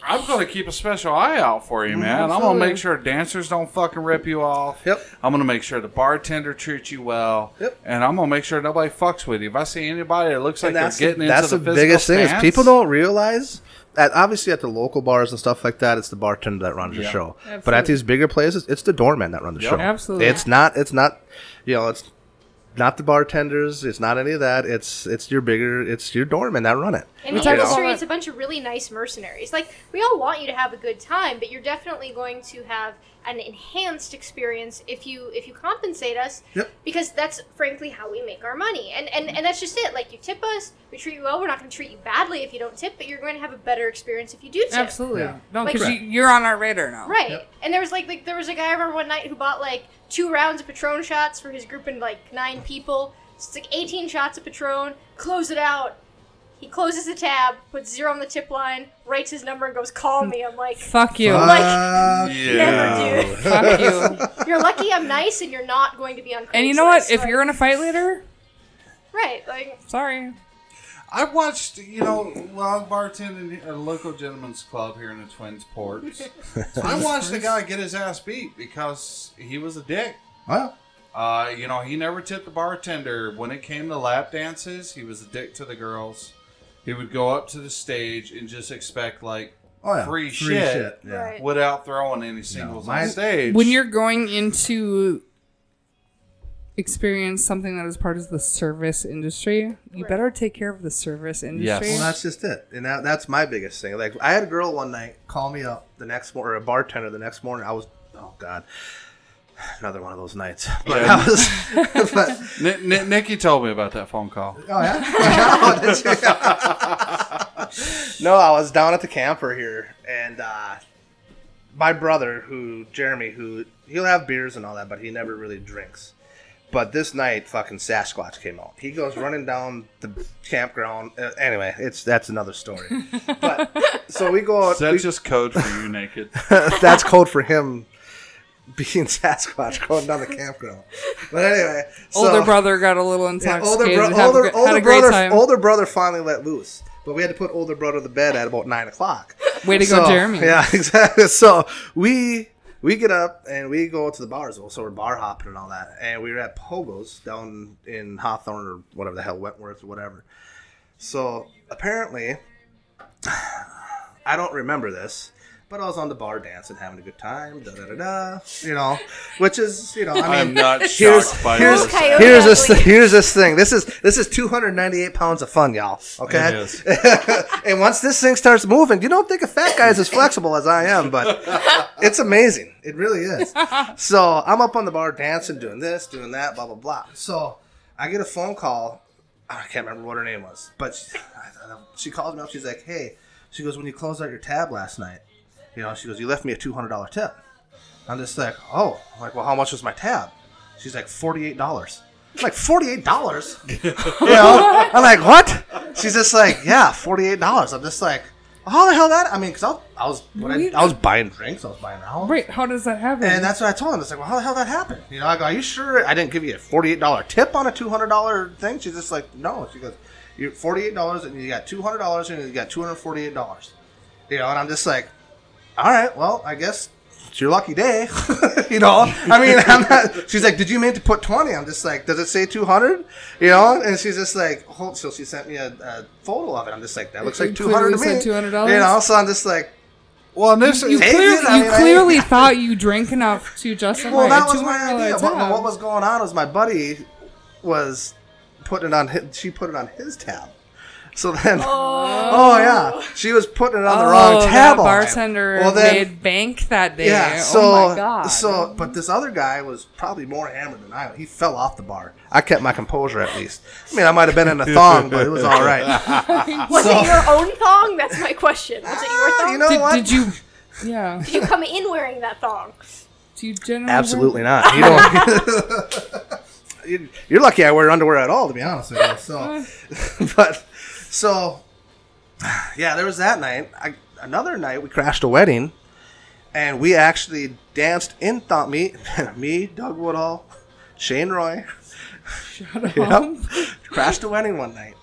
S3: I'm going to keep a special eye out for you, mm-hmm, man. I'm going to make sure dancers don't fucking rip you off.
S5: Yep.
S3: I'm going to make sure the bartender treats you well.
S5: Yep.
S3: And I'm going to make sure nobody fucks with you. If I see anybody that looks like they're
S5: that's
S3: getting
S5: the, that's
S3: into
S5: the,
S3: the, physical
S5: biggest thing is people don't realize that obviously at the local bars and stuff like that, it's the bartender that runs the
S3: Yeah.
S5: show. But at these bigger places, it's the doorman that runs the
S3: Yep.
S5: show.
S1: Absolutely.
S5: It's not. It's not. You know, it's not the bartenders. It's not any of that. It's it's your bigger. It's your doorman that run it.
S4: In
S1: We
S4: the industry, it's a bunch of really nice mercenaries. Like, we all want you to have a good time, but you're definitely going to have an enhanced experience if you if you compensate us
S5: Yep.
S4: because that's frankly how we make our money and, and and that's just it like you tip us we treat you well we're not going to treat you badly if you don't tip but you're going to have a better experience if you do tip
S1: Absolutely.
S5: Yeah.
S1: No,
S4: Like-
S1: because you, you're on our radar now.
S4: Right. And there was like, like there was a guy I remember one night who bought like two rounds of Patron shots for his group and like nine people. So it's like 18 shots of Patron. Close it out. He closes the tab, puts zero on the tip line, writes his number, and goes, "Call me." I'm like,
S1: Fuck you.
S4: Like-
S3: Yeah.
S4: never, dude.
S1: Fuck you.
S4: You're lucky I'm nice, and you're not going to be on.
S1: And you know what?
S4: Craigslist,
S1: If
S4: like-
S1: you're in a fight later,
S4: right, like
S1: sorry.
S3: I watched, you know, while I bartending at a local gentleman's club here in the Twin Ports, I watched a guy get his ass beat because he was a dick.
S5: Well,
S3: Uh, you know, he never tipped the bartender. When it came to lap dances, he was a dick to the girls. He would go up to the stage and just expect like
S5: oh yeah,
S3: free, shit,
S5: Yeah.
S4: Right.
S3: without throwing any singles
S5: mine-
S3: on stage.
S1: When you're going into experience something that is part of the service industry, you better take care of the service industry.
S5: Well, that's just it, and that, that's my biggest thing. Like, I had a girl one night call me up the next morning, or a bartender the next morning. I was, oh god, another one of those nights. But I was, but,
S3: Ni- Ni- Nikki told me about that phone call.
S5: oh yeah, Oh, did you? no, I was down at the camper here, and uh, my brother, who Jeremy, who he'll have beers and all that, but he never really drinks. But this night, fucking Sasquatch came out. He goes running down the campground. Uh, anyway, it's that's another story. But so we go.
S3: Is that
S5: we-
S3: just code for you naked?
S5: that's code for him being Sasquatch going down the campground. But anyway, so,
S1: older brother got a little
S5: yeah,
S1: intoxicated.
S5: older, bro-
S1: had, a
S5: older, older brother,
S1: time.
S5: older brother finally let loose. But we had to put older brother to bed at about nine o'clock.
S1: Way to go, Jeremy.
S5: Yeah, exactly. So we we get up and we go to the bars. So we're bar hopping and all that. And we were at Pogo's down in Hawthorne or whatever the hell, Wentworth or whatever. So apparently, I don't remember this, but I was on the bar dancing, having a good time, da da da da. You know, which is you know, I mean,
S3: I'm not
S5: here's
S3: shocked by
S5: here's
S3: this.
S5: Here's this
S4: ugly.
S5: here's this thing. This is this is 298 pounds of fun, y'all. Okay,
S3: It is.
S5: and once this thing starts moving, you don't think a fat guy is as flexible as I am, but it's amazing. It really is. So I'm up on the bar dancing, doing this, doing that, blah blah blah. So I get a phone call. I can't remember what her name was, but she, she calls me up. She's like, "Hey," she goes, "When you closed out your tab last night, you know," she goes, "You left me a two hundred dollar tip." I'm just like, "Oh," I'm like, "Well, how much was my tab?" She's like, 48 dollars." Like, 48 dollars? you know? I'm like, what? She's just like, yeah, 48 dollars. I'm just like, how the hell that? I mean, because I, I was when I, I was buying drinks, I was buying alcohol.
S1: Wait, how does that happen?
S5: And that's what I told him. It's like, well, how the hell that happened? You know, I go, are you sure I didn't give you a forty-eight dollar tip on a two hundred dollar thing? She's just like, no. She goes, you're forty-eight dollars, and you got two hundred dollars, and you got two hundred forty-eight dollars. You know, and I'm just like, all right, well, I guess it's your lucky day. you know, I mean, I'm not. She's like, did you mean to put twenty? I'm just like, does it say two hundred? You know, and she's just like, hold. So she sent me a, a photo of it. I'm just like, that looks like two hundred to me.
S1: $200?
S5: You know, so I'm just like.
S3: Well, and this
S1: you
S5: Take
S1: clear-
S5: it, I
S1: you
S5: mean, I-
S1: clearly thought you drank enough to justify
S5: Well, that was my idea. What,
S1: tab.
S5: what was going on was my buddy was putting it on his, she put it on his tab. So then, oh. oh. yeah, she was putting it on the wrong
S1: Oh,
S5: tab.
S1: that bartender
S5: Well, then-
S1: made bank that day.
S5: Yeah. Oh so,
S1: oh my god.
S5: so, but this other guy was probably more hammered than I. He fell off the bar. I kept my composure at least. I mean, I might have been in a thong, but it was all right.
S4: Was
S5: So-
S4: it your own thong? That's my question. Was it your ah, thong?
S5: You know
S1: did,
S5: what?
S1: did you? Yeah.
S4: Did you come in wearing that thong?
S1: Do you generally?
S5: Absolutely not. You don't. You're lucky I wear underwear at all, to be honest with you. So, but so yeah, there was that night. I, another night we crashed a wedding, and we actually danced in thought me, me, Doug Woodall, Shane Roy. Yep. crashed a wedding one night,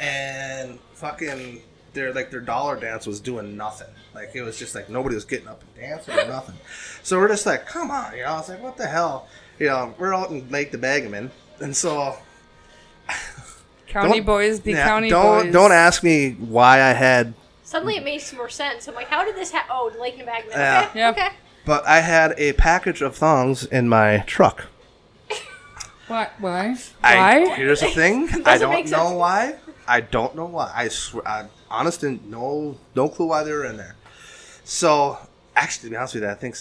S5: and fucking their like their dollar dance was doing nothing. Like it was just like nobody was getting up and dancing or nothing. So we're just like, come on, you know. I was like, what the hell, you know? We're out in Lake Nebagamon, and so
S1: County
S5: Don't-
S1: boys be
S5: yeah,
S1: county
S5: don't
S1: boys.
S5: don't ask me why I had,
S4: Suddenly it makes more sense. I'm like, how did this happen? Oh, Lake Nebagamon.
S5: Yeah.
S4: Okay.
S1: Yeah.
S4: Okay.
S5: but I had a package of thongs in my truck.
S1: what? Why?
S5: I,
S1: Why?
S5: here's the thing. I don't know why. I don't know why. I swear, I, honest and no, no clue why they were in there. So, actually, to be honest with you, I think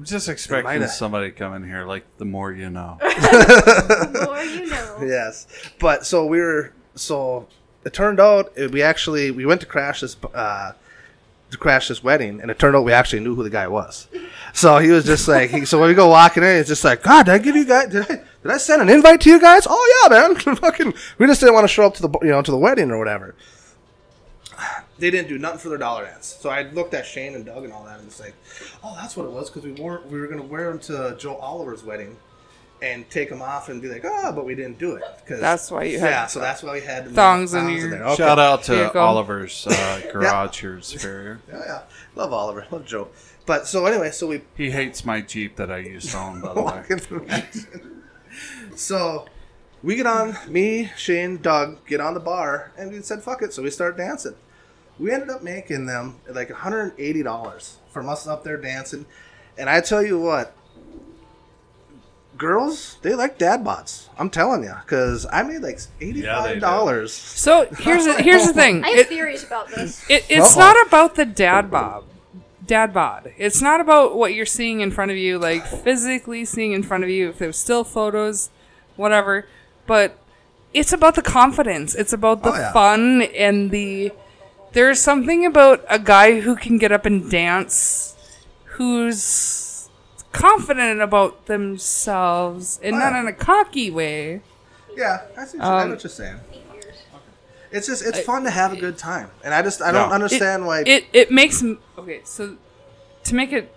S3: I'm just expecting somebody to come in here like the more you know.
S4: The more you know.
S5: yes. But so we were. So it turned out uh, we actually we went to crash this uh, to crash this wedding, and it turned out we actually knew who the guy was. So he was just like, he, so when we go walking in, it's just like, God, did I give you guys? Did I did I send an invite to you guys? Oh yeah, man. Fucking, we just didn't want to show up to the you know to the wedding or whatever. They didn't do nothing for their dollar dance. So I looked at Shane and Doug and all that, and it's like, oh, that's what it was because we wore we were gonna wear them to Joe Oliver's wedding. And take them off and be like, ah, but we didn't do it. 'cause-
S1: That's why you had
S5: yeah, so that's why we had the
S1: thongs in your-
S5: there. Okay.
S3: Shout out to
S1: Vehicle.
S3: Oliver's uh, garage here in Superior.
S5: Yeah, yeah. Love Oliver. Love Joe. But so anyway, so we
S3: He hates my Jeep that I used to own, by the way.
S5: walk into the So we get on, me, Shane, Doug, get on the bar, and we said, fuck it. So we start dancing. We ended up making them like $180 from us up there dancing. And I tell you what, girls, they like dad bods. I'm telling you. Because I made like $85.
S1: So here's the, here's the thing.
S4: I have
S1: It,
S4: theories about this.
S1: it, it's
S5: Uh-oh.
S1: not about the dad bob, dad bod. It's not about what you're seeing in front of you, like physically seeing in front of you. If there's still photos, whatever. But it's about the confidence. It's about the
S5: Oh, yeah.
S1: fun and the. There's something about a guy who can get up and dance, who's confident about themselves and
S5: Oh,
S1: not
S5: yeah.
S1: in a cocky way.
S5: Yeah, I see what, I know
S1: Um,
S5: what you're saying. It's just it's fun to have a good time, and I just I don't
S3: Yeah.
S5: understand why.
S1: it it makes okay so to make it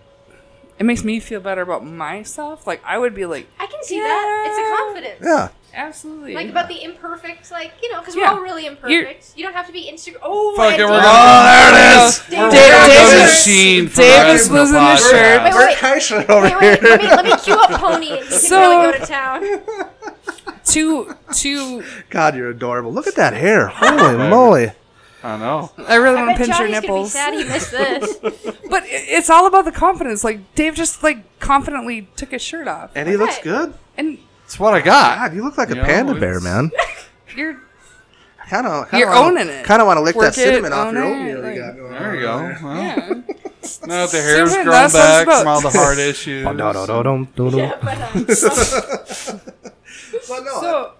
S1: it makes me feel better about myself like i would be like
S4: I can see that. It's a confidence.
S5: yeah,
S1: absolutely
S4: Like about the imperfect, like you know, because
S1: Yeah.
S4: we're all really imperfect. you don't have to be Instagram. Oh,
S3: Fuck
S4: I
S3: it,
S4: did-
S3: we're gonna-
S5: Oh, there it is.
S4: Dave-
S3: We're
S1: Dave-
S3: gonna go
S1: Dave's-
S3: to Sheen for
S1: Dave's
S3: the rest of the
S1: losing his shirt.
S4: Wait,
S5: Bert
S4: wait.
S5: Over
S4: Wait, wait,
S5: here.
S4: let me let me cue up Pony and
S1: So-
S4: really go to town.
S1: to to
S5: God, you're adorable. Look at that hair. Holy moly.
S3: I know.
S1: i really want to pinch your
S4: Johnny's gonna be
S1: nipples
S4: sad he missed this.
S1: but it's all about the confidence like dave just like confidently took his shirt off
S5: And he looks good.
S1: and
S3: It's what I got.
S5: God, you look like a
S3: know,
S5: panda bear,
S3: it's-
S5: man.
S1: you're
S5: Kind of.
S1: You're owning it.
S5: Kind of want to lick
S1: Work
S5: that
S1: it,
S5: cinnamon off
S1: own
S5: your
S1: it,
S5: oatmeal
S1: like-
S5: you got going
S3: There
S5: on
S3: you go.
S5: there.
S3: Well,
S1: yeah
S3: now the hair's
S1: Stupid,
S3: grown
S1: that's what
S3: back
S1: about.
S3: from all the heart issues.
S5: No, no, no, don't, don't,
S4: yeah, but, um,
S5: But no,
S1: so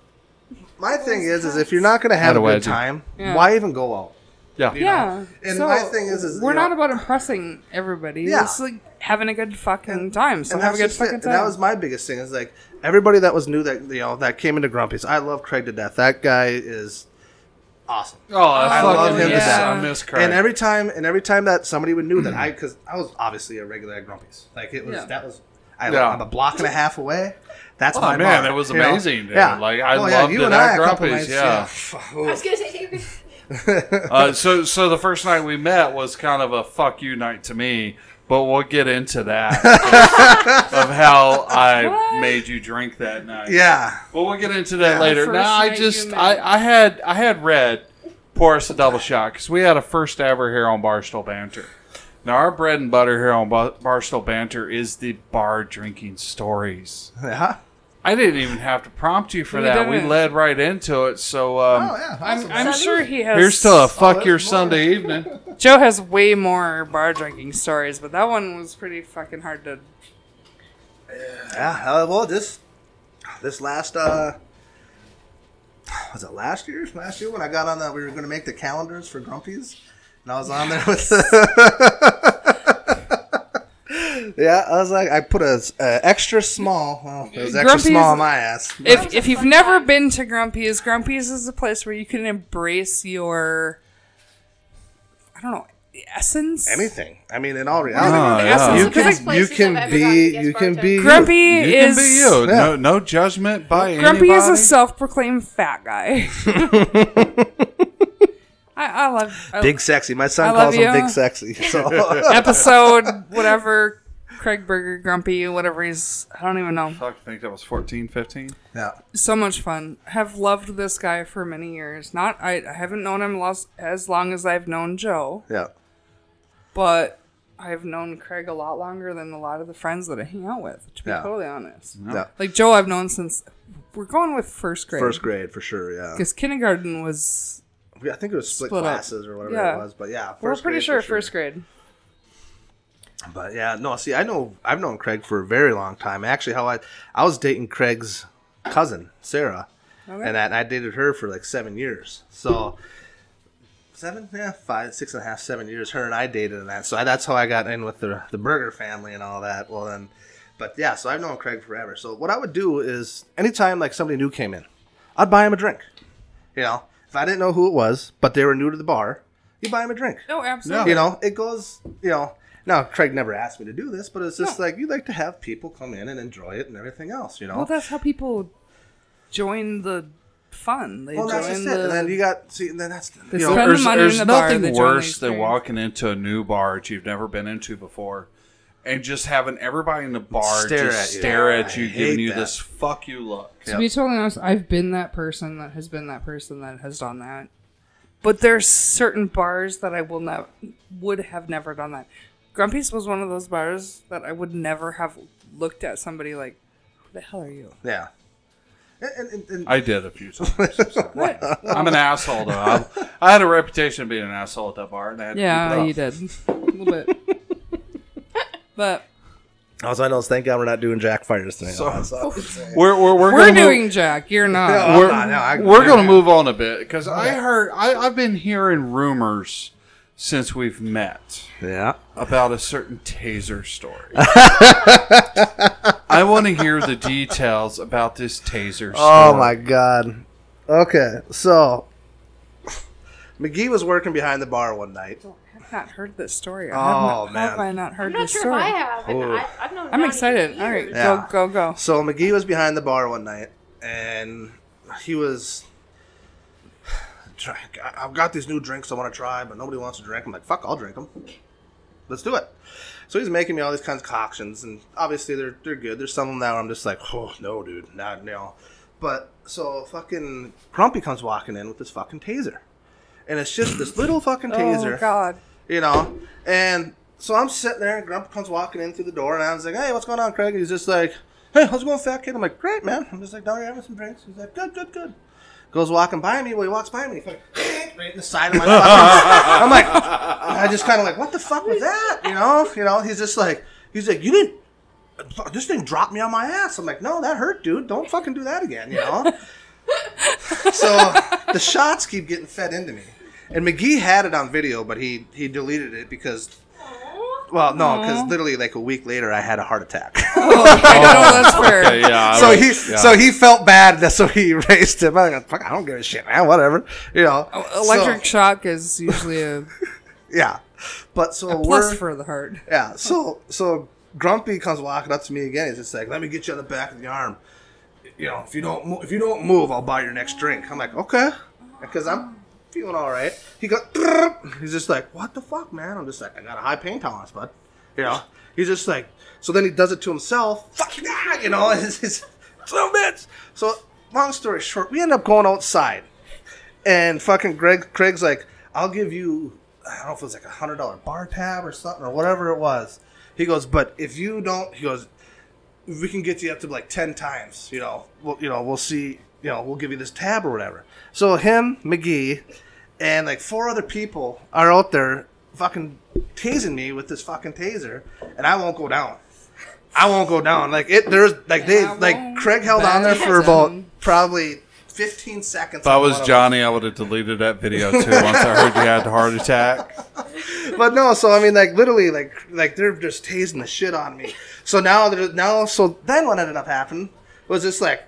S5: my thing is, is if you're not going to have
S3: Had
S5: a
S3: a
S5: good
S3: wedgie.
S5: time,
S1: Yeah.
S5: why even go out?
S3: Yeah.
S1: yeah
S5: And
S1: so
S5: my thing is- is,
S1: we're
S5: know-
S1: not about impressing everybody
S5: Yeah.
S1: it's like having a good fucking time so
S5: and
S1: have a
S5: that's
S1: good
S5: just it.
S1: fucking
S5: And
S1: time
S5: that was my biggest thing. Is like everybody that was new that you know that came into Grumpy's. I love Craig to death. That guy is awesome.
S3: Oh, I,
S5: I love him
S1: to death.
S3: I miss Craig.
S5: And every time, and every time that somebody would knew that I, because I was obviously a regular at Grumpy's. Like it was
S1: Yeah.
S5: that was. I,
S3: Yeah.
S5: I'm a block and a half away. That's
S3: Oh,
S5: my
S3: man,
S5: bar,
S3: that was
S5: you know?
S3: amazing.
S5: Yeah,
S3: Like, I
S5: oh, yeah,
S3: loved
S5: you
S3: it
S5: and
S3: at
S5: I a
S3: Grumpy's,
S5: nights,
S3: yeah.
S4: I was gonna say,
S3: uh, so, so the first night we met was kind of a fuck you night to me, but we'll get into that of how I
S1: What?
S3: made you drink that night.
S5: yeah.
S3: Well, we'll get into that
S5: Yeah.
S3: later.
S1: First
S3: Now, I just. I, I had, I had Red pour us a double shot because we had a first ever here on Barstool Banter. Now, our bread and butter here on Bar- Barstool Banter is the bar drinking stories.
S5: Yeah.
S3: I didn't even have to prompt you for
S1: We
S3: that. We
S1: didn't.
S3: led right into it. So um,
S5: Oh yeah,
S1: I'm. I'm sure he has.
S3: here's to a fuck
S5: there's
S3: your
S5: more.
S3: Sunday evening.
S1: Joe has way more bar drinking stories, but that one was pretty fucking hard to.
S5: Yeah, uh, well, this this last uh was it last year? Last year when I got on that, we were going to make the calendars for Grumpy's, and I was on there with. yeah, I was like, I put a, s- a extra small. Well, it was extra
S1: Grumpy's-
S5: small on my ass.
S1: If if you've never been to Grumpy's, Grumpy's is a place where you can embrace your. I don't know essence.
S5: Anything. I mean, in all
S3: Oh,
S5: reality,
S3: yeah.
S5: You can you can be you can be.
S1: Grumpy
S3: You
S1: is
S3: can be you.
S5: Yeah.
S3: No, no judgment by
S1: Grumpy
S3: anybody.
S1: is a self-proclaimed fat guy. I, I love I,
S5: Big sexy. My
S1: I
S5: son
S1: love
S5: calls him
S1: you.
S5: big sexy. So
S1: episode whatever. Craig Burger, Grumpy, whatever he's. I don't even know.
S3: Fuck, I think that was 14, 15.
S5: yeah,
S1: so much fun. Have loved this guy for many years. Not I, I haven't known him los- as long as I've known Joe,
S5: yeah.
S1: but I've known Craig a lot longer than a lot of the friends that I hang out with. To be
S5: Yeah.
S1: totally honest,
S5: Yeah.
S1: like Joe, I've known since we're going with first grade.
S5: First grade for sure. Yeah.
S1: because kindergarten was.
S5: I think it was split,
S1: Split up.
S5: classes or whatever
S1: Yeah.
S5: it was, but yeah,
S1: We're pretty
S5: grade
S1: sure
S5: for
S1: first grade.
S5: But yeah, no. See, I know I've known Craig for a very long time. Actually, how I I was dating Craig's cousin Sarah,
S1: Okay.
S5: and, I, and I dated her for like seven years. So seven, yeah, five, six and a half, seven years. Her and I dated and that. So I, that's how I got in with the the Burger family and all that. Well then, but yeah, so I've known Craig forever. So what I would do is anytime like somebody new came in, I'd buy him a drink. You know, if I didn't know who it was, but they were new to the bar, you buy him a drink.
S1: Oh, absolutely.
S5: You know, it goes, you know. Now, Craig never asked me to do this, but it's just like you like to have people come in and enjoy it and everything else, you know.
S1: Well, that's how people join the fun. They
S5: Well, that's
S1: join
S5: just it. And then you got see, and then that's
S1: They
S5: you know,
S3: There's,
S1: money
S3: there's
S1: in the
S3: nothing
S1: they join the
S3: worse than walking into a new bar that you've never been into before and just having everybody in the bar
S5: Stare
S3: just
S5: at
S3: stare
S5: I
S3: at you,
S5: hate
S3: giving you
S5: that.
S3: this fuck you look.
S1: To be totally honest, I've been that person that has been that person that has done that. But there's certain bars that I will not would have never done that. Grumpy's was one of those bars that I would never have looked at somebody like, "Who the hell are you?"
S5: yeah. And, and, and, and
S3: I did a few times. I'm an asshole, though. I, I had a reputation of being an asshole at that bar. And I had
S1: Yeah,
S3: keep
S1: you did a little bit. But
S5: all I know is thank God we're not doing Jack fires tonight.
S3: So-
S5: That's all.
S3: We're, we're, we're,
S1: we're doing
S3: Move,
S1: Jack. You're not.
S5: Yeah.
S3: we're
S5: I'm not, no, I-
S3: we're going to move on a bit because I heard I, I've been hearing rumors since we've met.
S5: yeah.
S3: about a certain taser story. I want to hear the details about this taser story.
S5: Oh my God. Okay, so McGee was working behind the bar one night.
S1: I've not heard this story.
S5: Oh,
S1: have not,
S5: man.
S1: Have I not heard
S4: I'm not
S1: this
S4: sure
S1: story?
S4: if I have.
S5: Ooh.
S4: I, I've known
S1: I'm excited. All right.
S5: Yeah.
S1: go, go, go.
S5: So McGee was behind the bar one night, and he was. Try, I've got these new drinks I want to try, but nobody wants to drink. I'm like, fuck, I'll drink them. Let's do it. So he's making me all these kinds of concoctions, and obviously they're they're good. There's some of them now I'm just like, oh no, dude, not no. But so fucking Grumpy comes walking in with this fucking taser, and it's just this little fucking oh, taser
S1: Oh God.
S5: you know. And so I'm sitting there, and Grump comes walking in through the door, and I was like, "Hey, what's going on, Craig?" And he's just like, "Hey, how's it going, fat kid?" I'm like, "Great, man." I'm just like, "Down here having some drinks." He's like, "Good, good, good." Goes walking by me. Well, he walks by me. Right in the side of my. fucking, I'm like, I just kind of like, what the fuck was that? You know, you know. He's just like, he's like, you didn't. This thing dropped me on my ass. I'm like, no, that hurt, dude. Don't fucking do that again. You know. so the shots keep getting fed into me. And McGee had it on video, but he he deleted it because, well, no, because literally like a week later, I had a heart attack.
S1: Oh, that's oh, fair.
S3: Okay, yeah. I
S5: so
S3: would-
S5: he
S3: yeah.
S5: so he felt bad. That so he erased him. I like, fuck, I don't give a shit, man. Whatever, you know.
S1: Electric
S5: So,
S1: shock is usually a
S5: yeah, but so
S1: plus
S5: we're
S1: for the heart.
S5: yeah. So so Grumpy comes walking up to me again. He's just like, "Let me get you on the back of the arm. You know, if you don't mo- if you don't move, I'll buy your next drink." I'm like, "Okay," because I'm feeling all right. He goes, he's just like, "What the fuck, man?" I'm just like, "I got a high pain tolerance, bud." You know, he's just like, so then he does it to himself. Fuck yeah, you know, it's, it's so bitch. So long story short, we end up going outside, and fucking Greg Craig's like, "I'll give you." I don't know if it was like a hundred dollar bar tab or something or whatever it was. He goes, but if you don't, he goes, we can get you up to like ten times, you know, we'll you know we'll see, you know, we'll give you this tab or whatever. So him, McGee, and like four other people are out there fucking tasing me with this fucking taser, and I won't go down. I won't go down. Like it, there's like they like Craig held on there for about probably fifteen seconds.
S3: If I was
S5: one of them.
S3: Johnny, I would have deleted that video too. Once I heard you had the heart attack.
S5: but no, so I mean, like literally, like like they're just tasing the shit on me. So now, they're- now, so then what ended up happening was just like,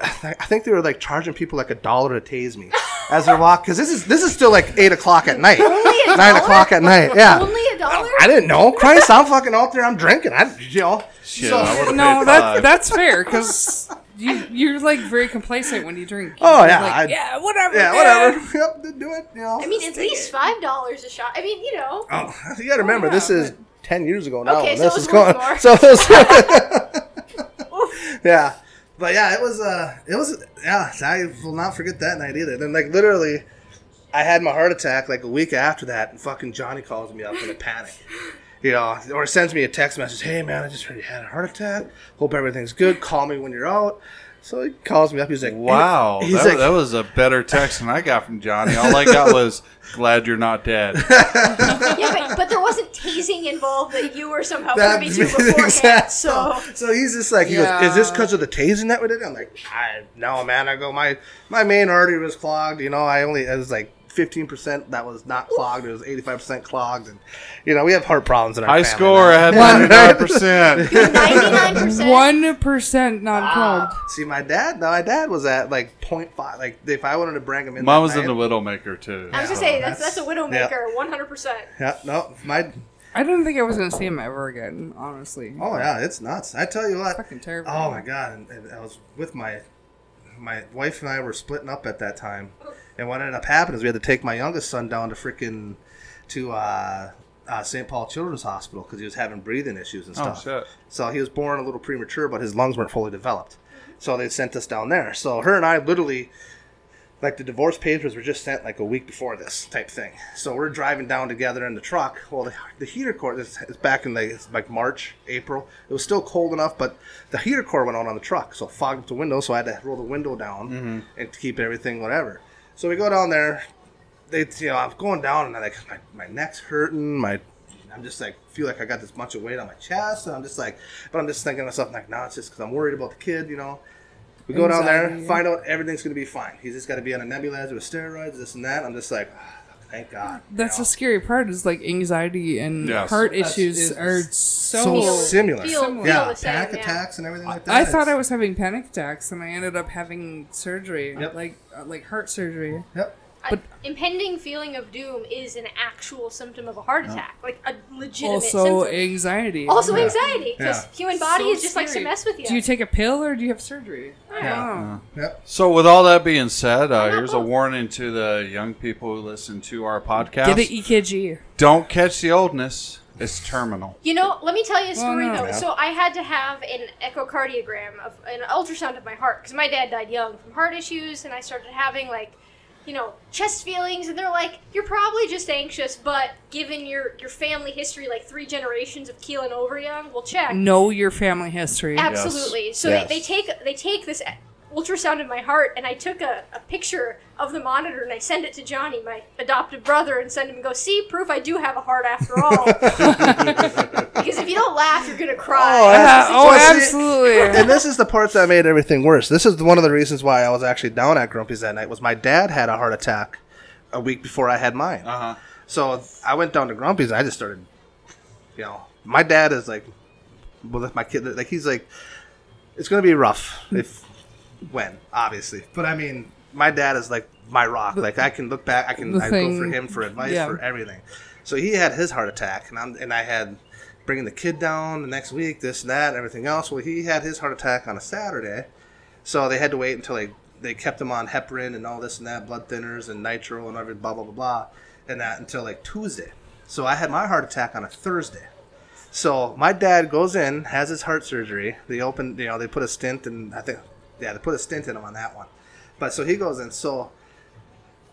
S5: I think they were like charging people like a dollar to tase me as they're walking because this is this is still like eight o'clock at night,
S4: Only a
S5: nine
S4: dollar?
S5: o'clock at night. Yeah,
S4: Only a dollar?
S5: I didn't know. Christ, I'm fucking out there. I'm drinking. I, you know.
S3: Shit,
S5: So-
S3: I
S1: No,
S3: paid
S1: that's that's fair because you you're like very complacent when you drink.
S5: Oh,
S1: You're
S5: yeah,
S1: like,
S5: I-
S1: yeah, whatever.
S5: yeah,
S1: man."
S5: whatever. Yep, do it. You know.
S4: I mean, at least five dollars a shot. I mean, you know.
S5: Oh, you got to remember, oh, this
S1: yeah,
S5: is ten years ago now.
S4: Okay, so
S5: this
S4: it
S5: is
S4: was
S5: going.
S4: more.
S5: So, it was- yeah, but yeah, it was. Uh, it was. Yeah, I will not forget that night either. Then, like, literally, I had my heart attack like a week after that, and fucking Johnny calls me up in a panic. You know, or sends me a text message. Hey man, I just heard you had a heart attack. Hope everything's good. Call me when you're out. So he calls me up. He's like,
S3: Wow,
S5: He's
S3: that,
S5: like,
S3: that was a better text than I got from Johnny. All I got was "Glad you're not dead."
S4: Yeah, but, but there wasn't tasing involved that you were somehow
S5: That-
S4: privy to beforehand.
S5: exact-
S4: So
S5: so he's just like, he goes, "Is this because of the tasing that we did?" I'm like, "I no, man." I go, "My my main artery was clogged. You know, I only it was like 15 percent that was not clogged. It was 85 percent clogged, and you know, we have heart problems in our
S3: High
S5: family
S3: score. I
S5: now.
S3: had ninety nine percent.
S4: ninety nine percent.
S1: One percent non
S5: Ah,
S1: clogged.
S5: see, my dad, no, my dad was at like 0.5. Like, if I wanted to bring him in,
S3: Mine
S5: that
S3: was in the Widowmaker too.
S4: I was gonna say that's that's a
S5: That's-
S4: widowmaker, one hundred percent.
S5: Yeah, no, my.
S1: I didn't think I was gonna see him ever again. Honestly.
S5: Oh yeah, it's nuts. I tell you what.
S1: Fucking terrible.
S5: Oh my god! And, and I was with my my wife and I were splitting up at that time, and what ended up happening is we had to take my youngest son down to freaking to uh, uh, St. Paul Children's Hospital because he was having breathing issues and
S3: Oh
S5: stuff.
S3: shit!
S5: So he was born a little premature, but his lungs weren't fully developed. So they sent us down there. So her and I literally, like the divorce papers were just sent like a week before this type thing. So we're driving down together in the truck. Well, the, the heater core is, is back in like, like March, April. It was still cold enough, but the heater core went on on the truck, so it fogged up the window. So I had to roll the window down and to keep everything whatever. So we go down there. They, you know, I'm going down and I like my, my neck's hurting. My I'm just like feel like I got this bunch of weight on my chest, and I'm just like, but I'm just thinking to myself like, no, it's just because I'm worried about the kid, you know. We go down there, find out everything's gonna be fine. He's just got to be on a nebulizer with steroids, this and that. I'm just like, ah, thank God. you
S1: That's
S5: know?
S1: the scary part is like anxiety and
S3: Yes.
S1: heart
S5: That's-
S1: issues are
S5: so
S1: so.
S5: similar.
S4: Feel- feel
S5: yeah,
S4: the same,
S5: panic
S4: yeah.
S5: attacks and everything like that.
S1: I thought I was having panic attacks and I ended up having surgery,
S5: Yep.
S1: like uh, like heart surgery.
S5: Yep.
S1: But-
S4: impending feeling of doom is an actual symptom of a heart attack, like a legitimate
S1: Also
S4: symptom.
S1: anxiety.
S4: also anxiety, because
S5: Yeah.
S4: human body
S1: So
S4: is just like to mess with you.
S1: Do you take a pill or do you have surgery?
S5: Yeah.
S1: Oh.
S5: Yep.
S3: So, with all that being said, uh,
S4: not
S3: here's a warning to the young people who listen to our podcast:
S1: Get an EKG.
S3: Don't catch the oldness; it's terminal.
S4: You know, let me tell you a story
S1: no.
S4: though.
S5: Yeah.
S4: So I had to have an echocardiogram of an ultrasound of my heart because my dad died young from heart issues, and I started having like, you know, chest feelings, and they're like, "You're probably just anxious, but given your your family history, like three generations of keeling over young, we'll check."
S1: Know your family history.
S4: Absolutely. So
S5: Yes.
S4: They, they take they take this ultrasound of my heart, and I took a, a picture of the monitor and I send it to Johnny, my adoptive brother, and send him and go, "See, proof I do have a heart after all." because if you don't laugh, you're gonna cry.
S5: Oh, that's-
S1: oh, absolutely.
S5: and this is the part that made everything worse. This is one of the reasons why I was actually down at Grumpy's that night. Was my dad had a heart attack a week before I had mine.
S3: Uh huh.
S5: So I went down to Grumpy's. and I just started, you know, my dad is like, with my kid, like he's like, it's gonna be rough if when obviously, but I mean, my dad is like my rock. Like I can look back, I can I go for him for advice
S1: yeah.
S5: for everything. So he had his heart attack, and I'm and I had bringing the kid down the next week, this and that, and everything else. Well, he had his heart attack on a Saturday, so they had to wait until they they kept him on heparin and all this and that, blood thinners and nitro and every blah blah blah blah, and that until like Tuesday. So I had my heart attack on a Thursday. So my dad goes in, has his heart surgery. They open, you know, they put a stent, and I think, yeah, they put a stint in him on that one. But so he goes in. So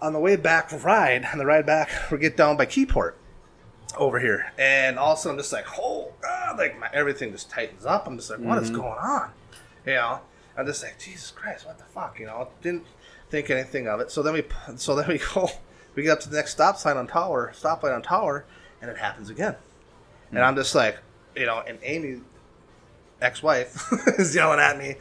S5: on the way back ride, on the ride back, we get down by Keyport over here, and all of a sudden I'm just like, oh, God, like my everything just tightens up. I'm just like, what is
S3: Mm-hmm.
S5: going on? You know, I'm just like, Jesus Christ, what the fuck? You know, didn't think anything of it. So then we, so then we go, we get up to the next stop sign on Tower, stoplight on Tower, and it happens again. And I'm just like, you know, and Amy, ex-wife, is yelling at me.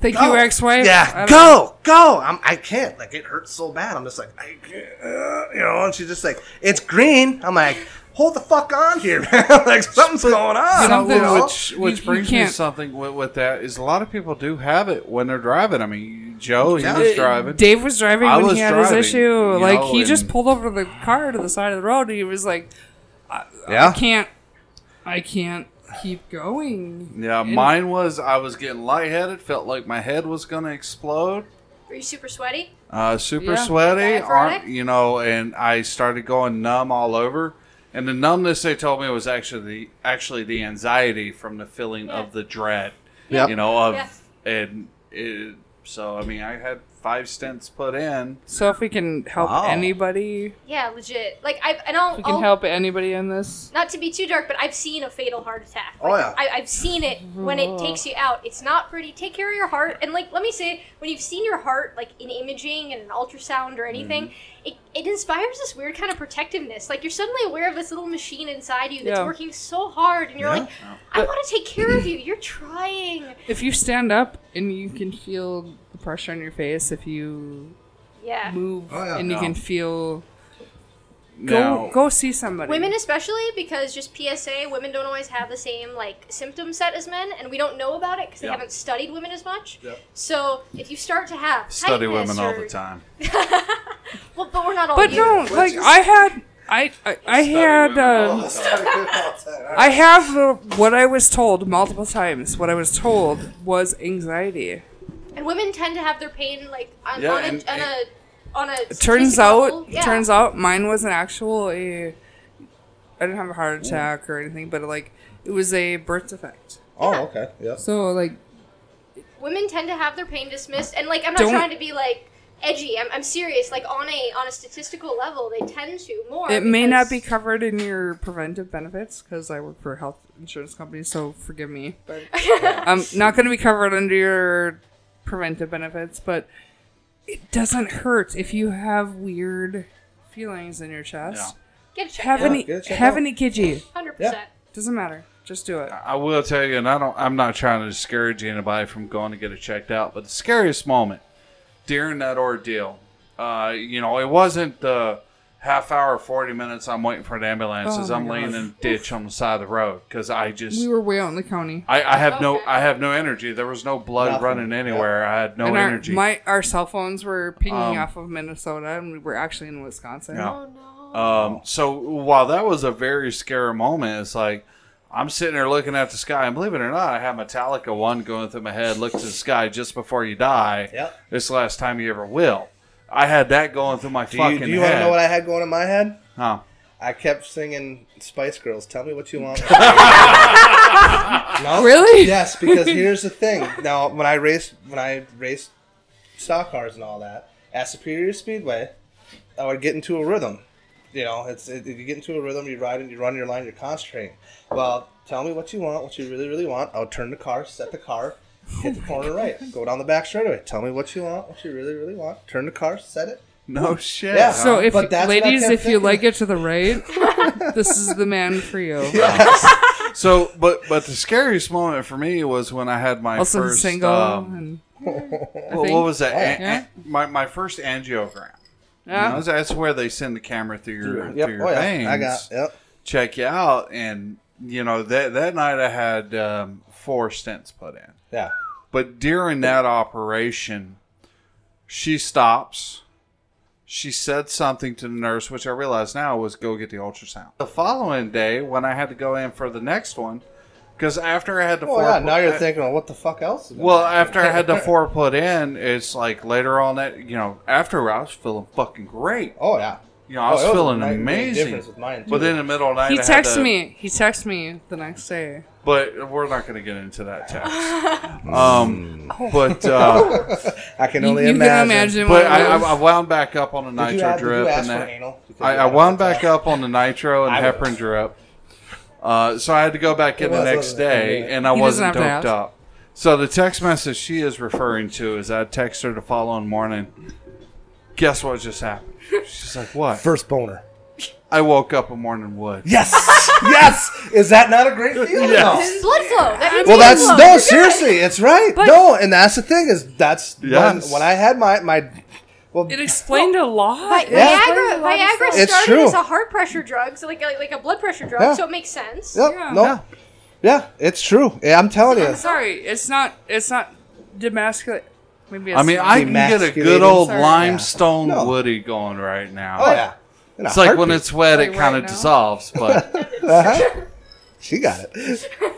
S1: Thank
S5: Go.
S1: you, ex-wife.
S5: Yeah,
S1: don't-
S5: go, go. I'm, I can't. Like it hurts so bad. I'm just like, I can't. Uh, you know. And she's just like, it's green. I'm like, hold the fuck on here, man. like something's going on.
S1: Something-
S5: you know?
S3: which which
S1: you
S3: brings me to something with, with that is a lot of people do have it when they're driving. I mean, Joe, he
S5: Yeah.
S3: was driving.
S1: Dave was driving
S3: I
S1: when
S3: was
S1: he had
S3: driving,
S1: his issue. Like
S3: know,
S1: he just pulled over the car to the side of the road. and He was like,
S5: yeah.
S1: "I can't, I can't keep going."
S3: Yeah,
S1: And-
S3: mine was I was getting lightheaded, felt like my head was gonna explode.
S4: Were you super sweaty?
S3: Uh, super
S1: Yeah.
S3: sweaty,
S4: Diaphoretic?
S3: arm, you know, and I started going numb all over. And the numbness they told me was actually the actually the anxiety from the feeling
S4: Yeah.
S3: of the dread.
S5: Yep.
S3: You know, of
S4: Yeah.
S3: and it, so I mean I had five stents put in.
S1: So if we can help
S5: Wow.
S1: anybody,
S4: Yeah, legit. Like I and I'll,
S1: if we can
S4: I'll
S1: help anybody in this.
S4: not to be too dark, but I've seen a fatal heart attack.
S5: Oh,
S4: Like,
S5: yeah.
S4: I, I've seen it when it takes you out. It's not pretty. Take care of your heart, and like, let me say, when you've seen your heart, like in imaging and an ultrasound or anything,
S5: Mm-hmm.
S4: it, it inspires this weird kind of protectiveness. Like you're suddenly aware of this little machine inside you that's
S1: Yeah.
S4: working so hard, and you're
S5: Yeah.
S4: like, I want to take care of you. You're trying.
S1: If you stand up and you can feel the pressure on your face, if you
S4: Yeah.
S1: move
S5: Oh, yeah.
S1: and you can feel, go
S3: Now,
S1: go see somebody.
S4: Women especially because just PSA, women don't always have the same like symptom set as men, and we don't know about it because they
S3: Yeah.
S4: haven't studied women as much.
S5: Yep.
S4: So if you start to have
S3: study
S4: tightness
S3: women all the time.
S4: Well, but we're not all.
S1: but
S4: you.
S1: no, like I had, I I, I had.
S3: women
S1: Uh, I have uh, what I was told multiple times. What I was told was anxiety.
S4: And women tend to have their pain like on,
S3: Yeah,
S4: on, a,
S3: and-
S4: on a on a.
S1: turns out.
S4: Yeah.
S1: turns out mine was an actual a I didn't have a heart attack or anything, but like it was a birth defect.
S5: Oh, okay. Yeah.
S1: So like
S4: women tend to have their pain dismissed, and like I'm not trying to be like edgy. I'm, I'm serious. Like on a on a statistical level, they tend to more.
S1: it may not be covered in your preventive benefits because I work for a health insurance company, so forgive me, but I'm um, not going to be covered under your preventive benefits. But it doesn't hurt if you have weird feelings in your chest.
S4: Get a check.
S1: Have
S5: Yeah,
S1: any
S5: get it checked
S1: have
S5: out.
S1: any kidgey.
S4: Hundred percent.
S1: Doesn't matter. Just do it.
S3: I will tell you, and I don't. I'm not trying to discourage anybody from going to get it checked out, but the scariest moment during that ordeal, uh, you know, it wasn't the half hour, forty minutes. I'm waiting for an ambulance
S1: Oh
S3: as I'm laying
S1: God.
S3: in a ditch on the side of the road because I just.
S1: We were way out in the county.
S3: I, I have no I have no energy. There was no blood
S5: Nothing.
S3: running anywhere. I had no
S1: and our,
S3: energy.
S1: my our cell phones were pinging
S3: Um,
S1: off of Minnesota, and we were actually in Wisconsin.
S3: Yeah.
S4: Oh no.
S3: Um, so while that was a very scary moment, it's like I'm sitting there looking at the sky, and believe it or not, I have Metallica one going through my head. Look to the sky just before you die.
S5: Yep.
S3: This is the last time you ever will. I had that going through my
S5: Do
S3: fucking
S5: you, do you want to know what I had going in my head?
S3: Huh.
S5: I kept singing Spice Girls. Tell me what you want. no?
S1: Really?
S5: Yes, because here's the thing. Now, when I raced, when I raced stock cars and all that at Superior Speedway, I would get into a rhythm. You know, it's it, you get into a rhythm. You ride and you run your line. You're concentrating. Well, tell me what you want, what you really, really want. I would turn the car, set the car, hit the corner right, go down the back straightaway. Tell me what you want, what you really, really want. Turn the car, set it.
S3: No shit.
S5: Yeah.
S1: So if
S5: But that's
S1: ladies, if you like it to the right, this is the man for you.
S3: So, but but the scariest moment for me was when I had my
S1: Also
S3: first
S1: single
S3: um,
S1: and
S3: what, what was that? An-
S1: Yeah.
S3: an- my my first angiogram. You know, that's where they send the camera through your
S5: Yep.
S3: through your
S5: Oh yeah.
S3: veins.
S5: I got. Yep.
S3: check you out and you know that that night i had um, four stents put in
S5: Yeah.
S3: but during that operation she stops she said something to the nurse which i realize now was go get the ultrasound the following day when i had to go in for the next one because after i had the
S5: Oh
S3: four
S5: yeah. Now you're
S3: uh,
S5: thinking, well, what the fuck else?
S3: well, after I had the four put in, it's like later on that you know after I was feeling fucking great.
S5: Oh yeah.
S3: You know, I was
S5: Oh, was
S3: feeling
S5: night
S3: amazing.
S5: difference with mine, too.
S3: but then in the middle of the night,
S1: He
S3: I had
S1: texted
S3: to-
S1: me. He texted me the next day.
S3: But we're not going to get into that text. um, but uh,
S5: I can
S1: You,
S5: only
S1: you
S5: imagine.
S1: can imagine.
S3: but I, I, wound back up on the nitro
S5: have,
S3: drip and
S5: for
S3: that. I, I wound back
S5: attack.
S3: up on the nitro and
S5: I
S3: heparin
S5: would've.
S3: drip. Uh, so I had to go back in the next
S5: wasn't it?
S3: day, and I
S1: He
S3: wasn't
S1: have
S3: doped up. So the text message she is referring to is I text her the following morning. Guess what just happened? She's like, "What?"
S5: First boner.
S3: I woke up in morning wood.
S5: Yes, yes. Is that not a great feeling?
S3: Yes.
S4: Blood flow. That means
S5: Well,
S4: blood
S5: that's
S4: flow.
S5: no.
S4: You're good.
S5: Seriously, it's right.
S1: But-
S5: no, and that's the thing is that's
S3: Yes.
S5: when, when I had my my. Well,
S1: It explained a lot.
S4: Vi-
S1: It
S5: Yeah.
S1: explained
S4: Viagra,
S1: a lot of
S4: Viagra
S1: stuff.
S5: It's
S4: started
S5: true.
S4: as a heart pressure drug, so like like, like a blood pressure drug,
S5: Yeah.
S4: so it makes sense.
S5: Yep,
S1: Yeah.
S5: no,
S3: Yeah.
S5: yeah. it's true. Yeah, I'm telling you.
S1: I'm sorry. It's not. It's not demasculate. Maybe. It's
S3: I mean, I can get a good old
S1: Sorry.
S3: limestone
S5: No.
S3: woody going right now.
S5: Oh yeah, In a
S3: It's like when
S5: heartbeat.
S3: it's wet, it
S1: Like
S3: kind
S1: right
S3: of
S1: now?
S3: dissolves, but uh-huh.
S5: she got it.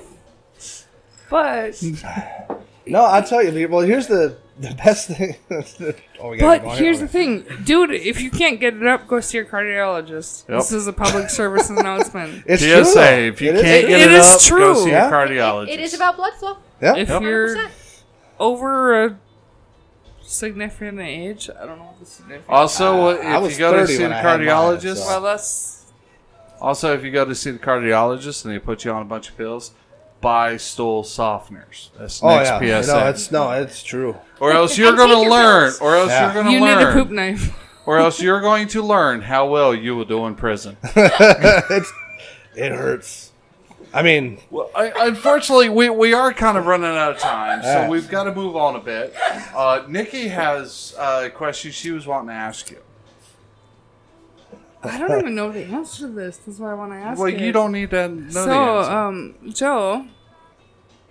S1: But
S5: No, I'll tell you. Well, here's the the best thing. oh, we gotta
S1: but
S5: go on
S1: here's
S5: here.
S1: the thing, dude. If you can't get it up, go see your cardiologist.
S3: Yep.
S1: This is a public service announcement.
S5: It's true.
S3: PSA,
S5: though.
S3: if you
S5: It is
S3: can't
S5: true.
S3: get
S1: It
S3: it,
S1: is
S3: up, go
S1: true.
S3: see
S5: Yeah.
S3: a cardiologist.
S4: It is about blood flow.
S5: Yeah.
S1: If
S3: Yep.
S1: you're
S4: 100%.
S1: over a significant age, I don't know what the significant.
S3: Also,
S5: Uh,
S3: if you go to see the
S5: when I had mine,
S3: cardiologist,
S5: so-
S1: well, that's
S3: also if you go to see the cardiologist and they put you on a bunch of pills, buy stool softeners. That's
S5: Oh
S3: next
S5: yeah.
S3: PSA.
S5: No, it's no, it's true.
S3: or else you're going to learn.
S4: pills.
S3: Or else
S5: Yeah.
S3: you're going to
S1: you
S3: learn.
S1: need a poop knife.
S3: or else you're going to learn how well you will do in prison.
S5: it hurts. I mean,
S3: Well, I, unfortunately, we, we are kind of running out of time, so we've got to move on a bit. Uh, Nikki has uh, a question she was wanting to ask you.
S1: I don't even know the answer to this. That's why I want to ask. You.
S3: Well,
S1: it.
S3: you don't need to know the
S1: So,
S3: answer.
S1: um, Joe,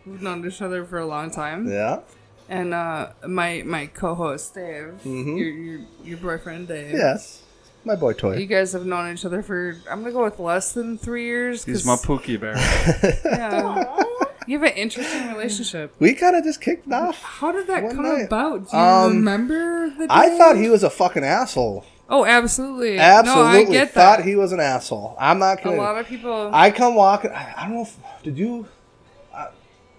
S1: we've known each other for a long time,
S5: yeah,
S1: and uh, my my co-host Dave,
S5: Mm-hmm.
S1: your, your your boyfriend Dave.
S5: yes, my boy Toy.
S1: You guys have known each other for I'm gonna go with less than three years.
S3: He's
S1: 'cause-
S3: my Pookie Bear.
S1: Yeah. you have an interesting relationship.
S5: We kind of just kicked it off.
S1: How did that
S5: One
S1: come
S5: night.
S1: about? Do you
S5: Um,
S1: remember the?
S5: I thought he was a fucking asshole.
S1: Oh, absolutely.
S5: Absolutely,
S1: No, I get
S5: thought
S1: that.
S5: he was an asshole. I'm not
S1: a
S5: kidding.
S1: lot of people.
S5: I come walking. I, I don't know. if Did you?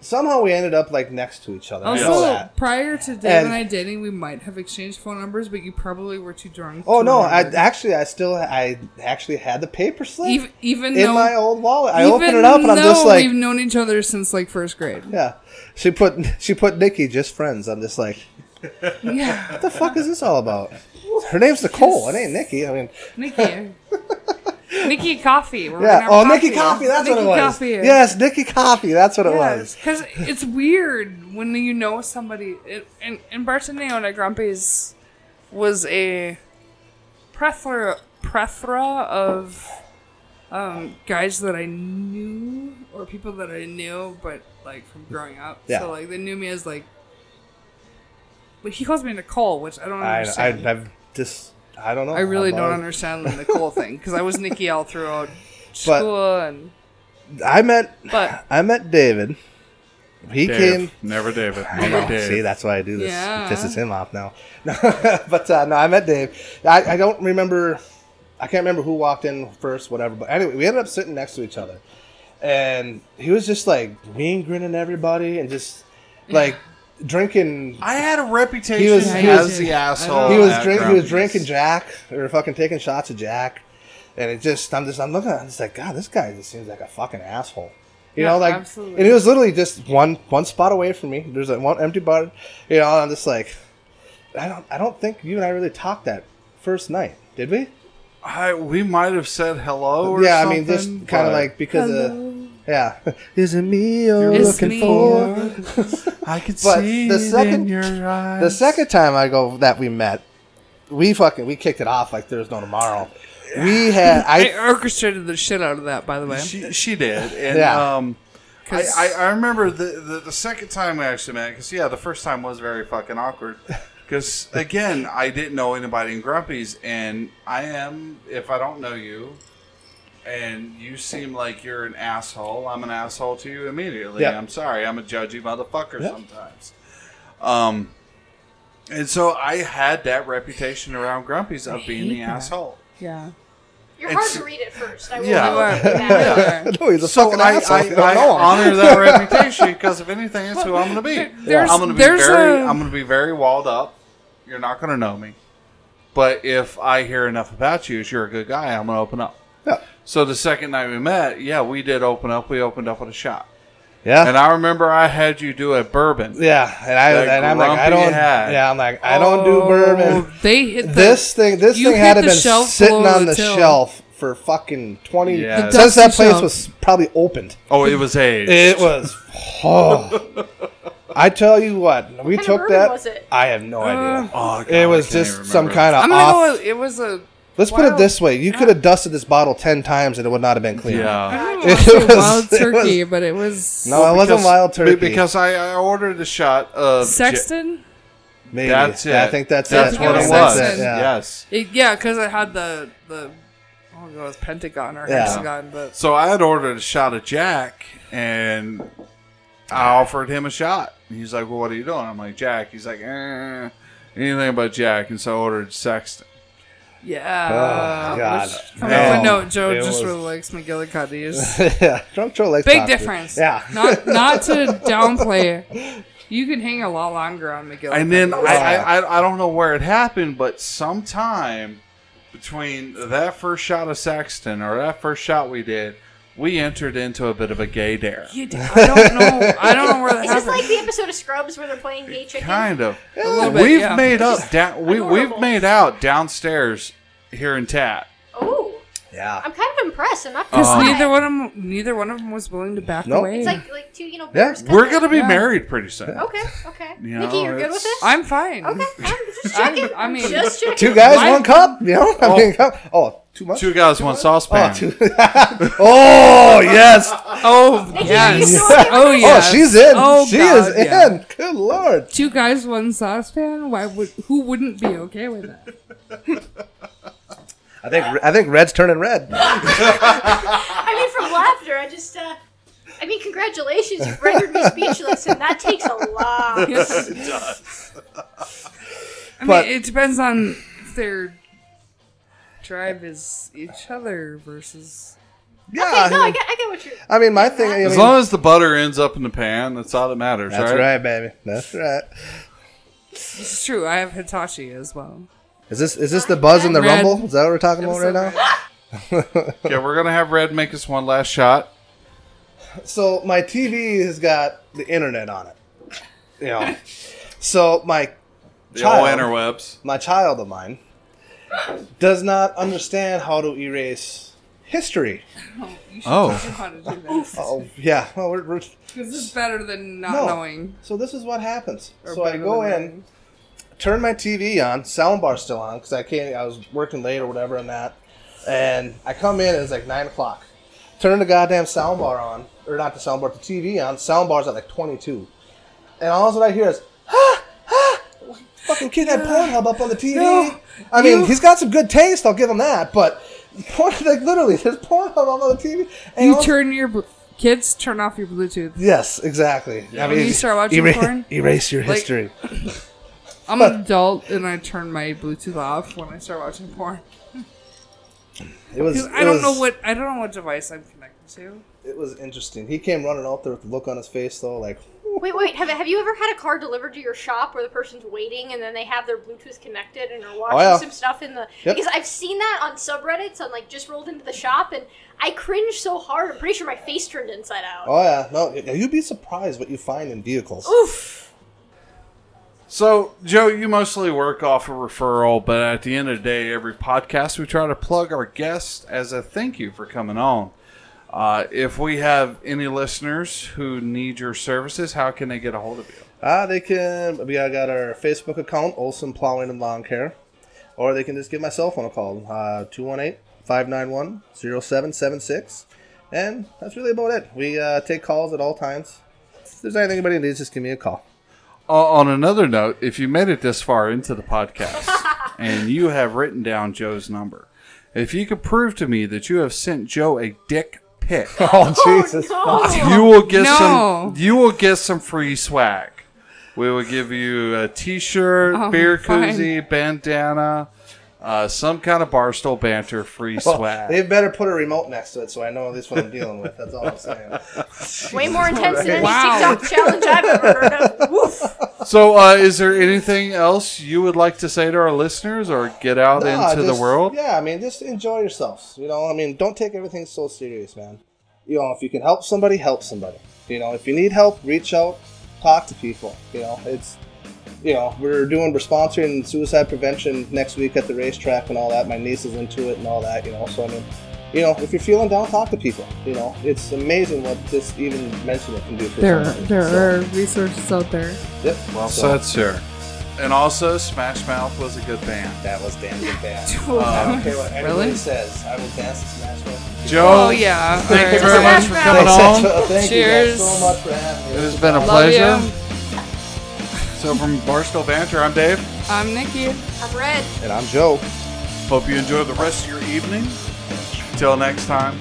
S5: Somehow we ended up like next to each other.
S1: Also, prior to Dave
S5: And-
S1: and, I dating, we might have exchanged phone numbers, but you probably were too drunk.
S5: Oh
S1: to
S5: no! I actually, I still, I actually had the paper slip
S1: even even
S5: in
S1: though
S5: my old wallet. I
S1: even
S5: open it up and I'm just like,
S1: we've known each other since like first grade.
S5: yeah. She put, she put Nikki just friends. I'm just like,
S1: Yeah,
S5: what the fuck is this all about? Her name's Nicole. It ain't Nikki. I mean,
S1: Nikki. Nikki Coffee. We're
S5: yeah. Oh, Nikki Coffee. That's what it was.
S1: Coffee.
S5: Yes, Nikki Coffee. That's what it was.
S1: Because it's weird when you know somebody. It, and, and bartending at Grumpy's was a plethora, plethora of um, guys that I knew or people that I knew, but like from growing up.
S5: Yeah.
S1: So like they knew me as like. But he calls me Nicole, which I don't
S5: I,
S1: understand. I,
S5: I've just, I don't know.
S1: really
S5: I'm,
S1: don't understand the Nicole thing because I was Nikki all throughout school and.
S5: I met,
S1: But
S5: I met David. He
S3: Dave.
S5: came.
S3: Never David.
S5: I
S3: Never
S5: know.
S3: Dave.
S5: See, that's why I do this.
S1: Yeah.
S5: It pisses him off now. but uh, no, I met Dave. I, I don't remember. I can't remember who walked in first, whatever. But anyway, we ended up sitting next to each other, and he was just like mean grinning everybody and just like drinking.
S3: I had a reputation
S5: He was-
S1: he
S3: as
S1: was-
S3: the asshole.
S5: He was
S3: at
S5: drink. He was drinking Jack or fucking taking shots of Jack, and it just. I'm just. I'm looking. at it, I'm just like, God, this guy just seems like a fucking asshole. You
S1: Yeah,
S5: know, like,
S1: absolutely.
S5: and it was literally just one one spot away from me. There's like one empty bar. You know, I'm just like, I don't. I don't think you and I really talked that first night, did we?
S3: I, we might have said hello. Or
S5: yeah, I mean, just kind of like because of. Yeah, is it me you're
S1: It's
S5: looking
S1: me.
S5: for?
S3: I could
S5: But
S3: see
S5: the
S3: it
S5: second-
S3: in your eyes.
S5: The second time I go that we met, we fucking we kicked it off like there's no tomorrow. We had
S1: I
S5: I
S1: orchestrated the shit out of that, by the way.
S3: she she did, and
S5: Yeah.
S3: um, I,
S1: 'Cause-
S3: I I remember the, the the second time we actually met because yeah, the first time was very fucking awkward. Because again, I didn't know anybody in Grumpy's, and I am if I don't know you, and you seem like you're an asshole, I'm an asshole to you immediately.
S5: Yeah.
S3: I'm sorry, I'm a judgy motherfucker
S5: Yeah.
S3: sometimes. Um, and so I had that reputation around Grumpy's of being the
S1: that.
S3: asshole.
S1: yeah.
S4: You're hard to read at first. I will
S3: Yeah.
S1: You are.
S4: admit that.
S1: You are.
S5: no, he's a
S3: So
S5: fucking
S3: I,
S5: asshole.
S3: I,
S5: You don't
S3: I honor that reputation because if anything, that's who I'm going to be.
S1: There's-
S3: I'm going to be very.
S1: a-
S3: I'm going to be very walled up. You're not going to know me, but if I hear enough about you, as you're a good guy, I'm going to open up.
S5: Yeah.
S3: So the second night we met, yeah, we did open up. We opened up with a shot,
S5: Yeah.
S3: and I remember I had you do a bourbon.
S5: yeah, and I and I'm like I don't.
S3: hat.
S5: Yeah, I'm like I don't do oh, bourbon.
S1: Oh, They hit the,
S5: This thing, this
S1: you
S5: thing had
S1: hit
S5: to been
S1: shelf
S5: sitting
S1: below
S5: on
S1: the
S5: the
S1: till.
S5: shelf for fucking twenty.
S3: Yeah. The
S5: Since that
S1: dusty
S5: place
S1: shelf.
S5: was probably opened,
S3: Oh, it was a.
S5: it was. Oh, I tell you what, we
S4: kind of
S5: took
S4: bourbon
S5: that.
S4: was it?
S5: I have no uh, idea.
S3: oh, God,
S5: it was
S3: I can't
S5: just
S3: even
S5: some
S3: remember.
S5: kind of
S1: I'm gonna
S5: off.
S1: go. It was a.
S5: Let's put it this way: you could have dusted this bottle ten times and it would not have been clean.
S3: Yeah.
S1: I don't
S5: It
S1: want to say
S5: was-
S1: wild
S5: it
S1: turkey, but it was
S5: No, it wasn't wild turkey.
S3: Because I, I ordered a shot of. J-
S1: Sexton.
S5: Maybe.
S3: That's it.
S5: Yeah, I think that's,
S3: That's
S5: it.
S3: what it was.
S5: it, Yeah.
S3: Yes.
S1: It, yeah, because I had the the. Oh, it was Pentagon or
S5: Yeah.
S1: Hexagon, but
S3: So I had ordered a shot of Jack, and I offered him a shot. He's like, "Well, what are you doing?" I'm like, "Jack." He's like, eh, "Anything but Jack." And so I ordered Sexton.
S1: Yeah.
S5: Oh, God.
S1: From
S5: Man.
S1: a note, Joe
S5: It
S1: just
S5: was-
S1: really likes McGillicuddy's.
S5: yeah. Drunk Joe likes
S1: Big
S5: coffee.
S1: difference.
S5: Yeah.
S1: Not not to downplay it. You can hang a lot longer on McGillicuddy.
S3: And then I, I, I, I don't know where it happened, but sometime between that first shot of Sexton or that first shot we did, we entered into a bit of a gay dare.
S1: You d- I don't know. I don't know where that
S4: Is this
S1: happened.
S4: like the episode of Scrubs where they're playing gay chicken?
S3: Kind of.
S1: little bit,
S3: we've
S1: yeah.
S3: made up down. We we've made out downstairs here in Tat.
S4: Oh,
S5: Yeah.
S4: I'm kind of impressed. I'm not
S1: Because
S4: gonna
S1: neither one of them, neither one of them was willing to back
S5: Nope.
S1: away.
S4: It's like like two, you know,
S5: Yeah.
S3: We're gonna be
S1: Yeah.
S3: married pretty soon.
S4: Okay, okay.
S3: You
S4: Nikki,
S3: know,
S4: you're good with
S3: it's-
S4: this?
S1: I'm fine.
S4: okay, I'm just
S1: I'm-
S4: checking.
S1: I mean-
S4: just checking.
S5: Two guys, one cup. You know. I
S3: Oh.
S5: mean, cup. Oh, too much.
S3: Two guys, one
S5: Oh,
S3: saucepan.
S5: two. oh yes.
S1: Oh
S4: Nikki, are you
S1: yes. Oh yes.
S5: Oh, she's in.
S1: Oh,
S5: she
S1: God,
S5: is
S1: yeah.
S5: in. Good lord.
S1: Two guys, one saucepan. Why would? Who wouldn't be okay with that?
S5: I think I think red's turning red.
S4: I mean, from laughter, I just. uh I mean, congratulations, you've rendered me speechless, and that takes a lot. it does.
S1: I
S5: But-
S1: mean, it depends on if their tribe is each other versus.
S5: Yeah.
S4: Okay, no,
S5: I
S4: I
S5: mean,
S4: get, I get what you're.
S5: I mean, my thing. I
S3: As
S5: mean,
S3: long as the butter ends up in the pan, that's all that matters,
S5: that's
S3: right?
S5: right, baby. That's right.
S1: It's true. I have Hitachi as well.
S5: Is this is this the buzz and the
S1: Red.
S5: rumble? Is that what we're talking about right
S1: Episode
S5: now?
S3: yeah, we're gonna have Red make us one last shot.
S5: So my TV has got the internet on it. You know. So my
S3: The old
S5: child,
S3: interwebs.
S5: my child of mine, does not understand how to erase history.
S3: Oh,
S1: How to do this?
S5: Oh yeah. Well, we're, we're
S1: Because it's better than not
S5: No.
S1: knowing.
S5: so this is what happens.
S1: or
S5: So I
S1: better
S5: go
S1: than
S5: in,
S1: knowing.
S5: Turn my TV on, soundbar still on because I can't. I was working late or whatever on that, and I come in. and It's like nine o'clock. Turn the goddamn soundbar on, or not the soundbar, the TV on. Soundbar's at like twenty two, and all that I hear is ah ah. Fucking kid had Pornhub up on the TV.
S1: No,
S5: I mean,
S1: you-
S5: he's got some good taste. I'll give him that, but porn, like literally, there's Pornhub up on the TV. And
S1: You turn your bl- kids turn off your Bluetooth.
S5: Yes, exactly. I
S1: When you start watching
S5: era-
S1: porn?
S5: erase your
S1: Like-
S5: history.
S1: I'm an adult and I turn my Bluetooth off when I start watching porn.
S5: It was.
S1: 'Cause I
S5: it
S1: don't
S5: was-
S1: know what I don't know what device I'm connected to.
S5: It was interesting. He came running out there with the look on his face, though, like,
S4: Wait, wait. Have, have you ever had a car delivered to your shop where the person's waiting and then they have their Bluetooth connected and are watching oh,
S5: yeah.
S4: some stuff in the?
S5: Yep.
S4: Because I've seen that on subreddits on like just rolled into the shop and I cringe so hard. I'm pretty sure my face turned inside out.
S5: oh yeah, no, you'd be surprised what you find in vehicles.
S4: Oof.
S3: So Joe, you mostly work off a referral, but at the end of the day, every podcast we try to plug our guests as a thank you for coming on. Uh, if we have any listeners who need your services, how can they get a hold of you?
S5: Ah, they can. We got our Facebook account, Olson Plowing and Lawn Care, or they can just give my cell phone a call, uh, 218-591-0776. and that's really about it. We uh, take calls at all times. If there's anything anybody needs, just give me a call.
S3: Uh, on another note, if you made it this far into the podcast and you have written down Joe's number, if you could prove to me that you have sent Joe a dick pic,
S5: Oh Jesus!
S4: No.
S3: you will get
S1: No.
S3: some. You will get some free swag. We will give you a T-shirt,
S1: Oh,
S3: beer
S1: fine.
S3: koozie, bandana, uh, some kind of barstool banter free
S5: Well,
S3: swag.
S5: they better put a remote next to it so I know this least what I'm dealing with. That's all I'm saying.
S4: Way more intense than any
S1: Wow.
S4: TikTok challenge I've ever heard of. Woof.
S3: So, uh, is there anything else you would like to say to our listeners, or get out
S5: Nah,
S3: into the world?
S5: Yeah, I mean, just enjoy yourselves. You know, I mean, don't take everything so serious, man. You know, if you can help somebody, help somebody. You know, if you need help, reach out, talk to people. You know, it's, you know, we're doing, we're sponsoring suicide prevention next week at the racetrack and all that. My niece is into it and all that. You know, so I mean, you know, if you're feeling down, talk to people. You know, it's amazing what this even mention it can do for
S6: There,
S5: somebody.
S6: there
S5: So,
S6: are resources out there.
S5: Yep.
S3: Well
S5: so,
S3: said, sir. And also, Smash Mouth was a good band.
S5: That was damn good band. Um, I don't care what anybody
S1: Really?
S5: says. I will dance to Smash Mouth.
S3: Joe,
S1: Oh, yeah.
S3: thank you very much for coming
S5: Thanks,
S3: on.
S5: Thank
S1: Cheers.
S5: you guys so much for having me.
S3: It has been a
S1: Love
S3: pleasure.
S1: you.
S3: So, from Barstool Banter, I'm Dave.
S1: I'm Nikki.
S4: I'm red.
S5: And I'm Joe.
S3: Hope you enjoy the rest of your evening. Until next time,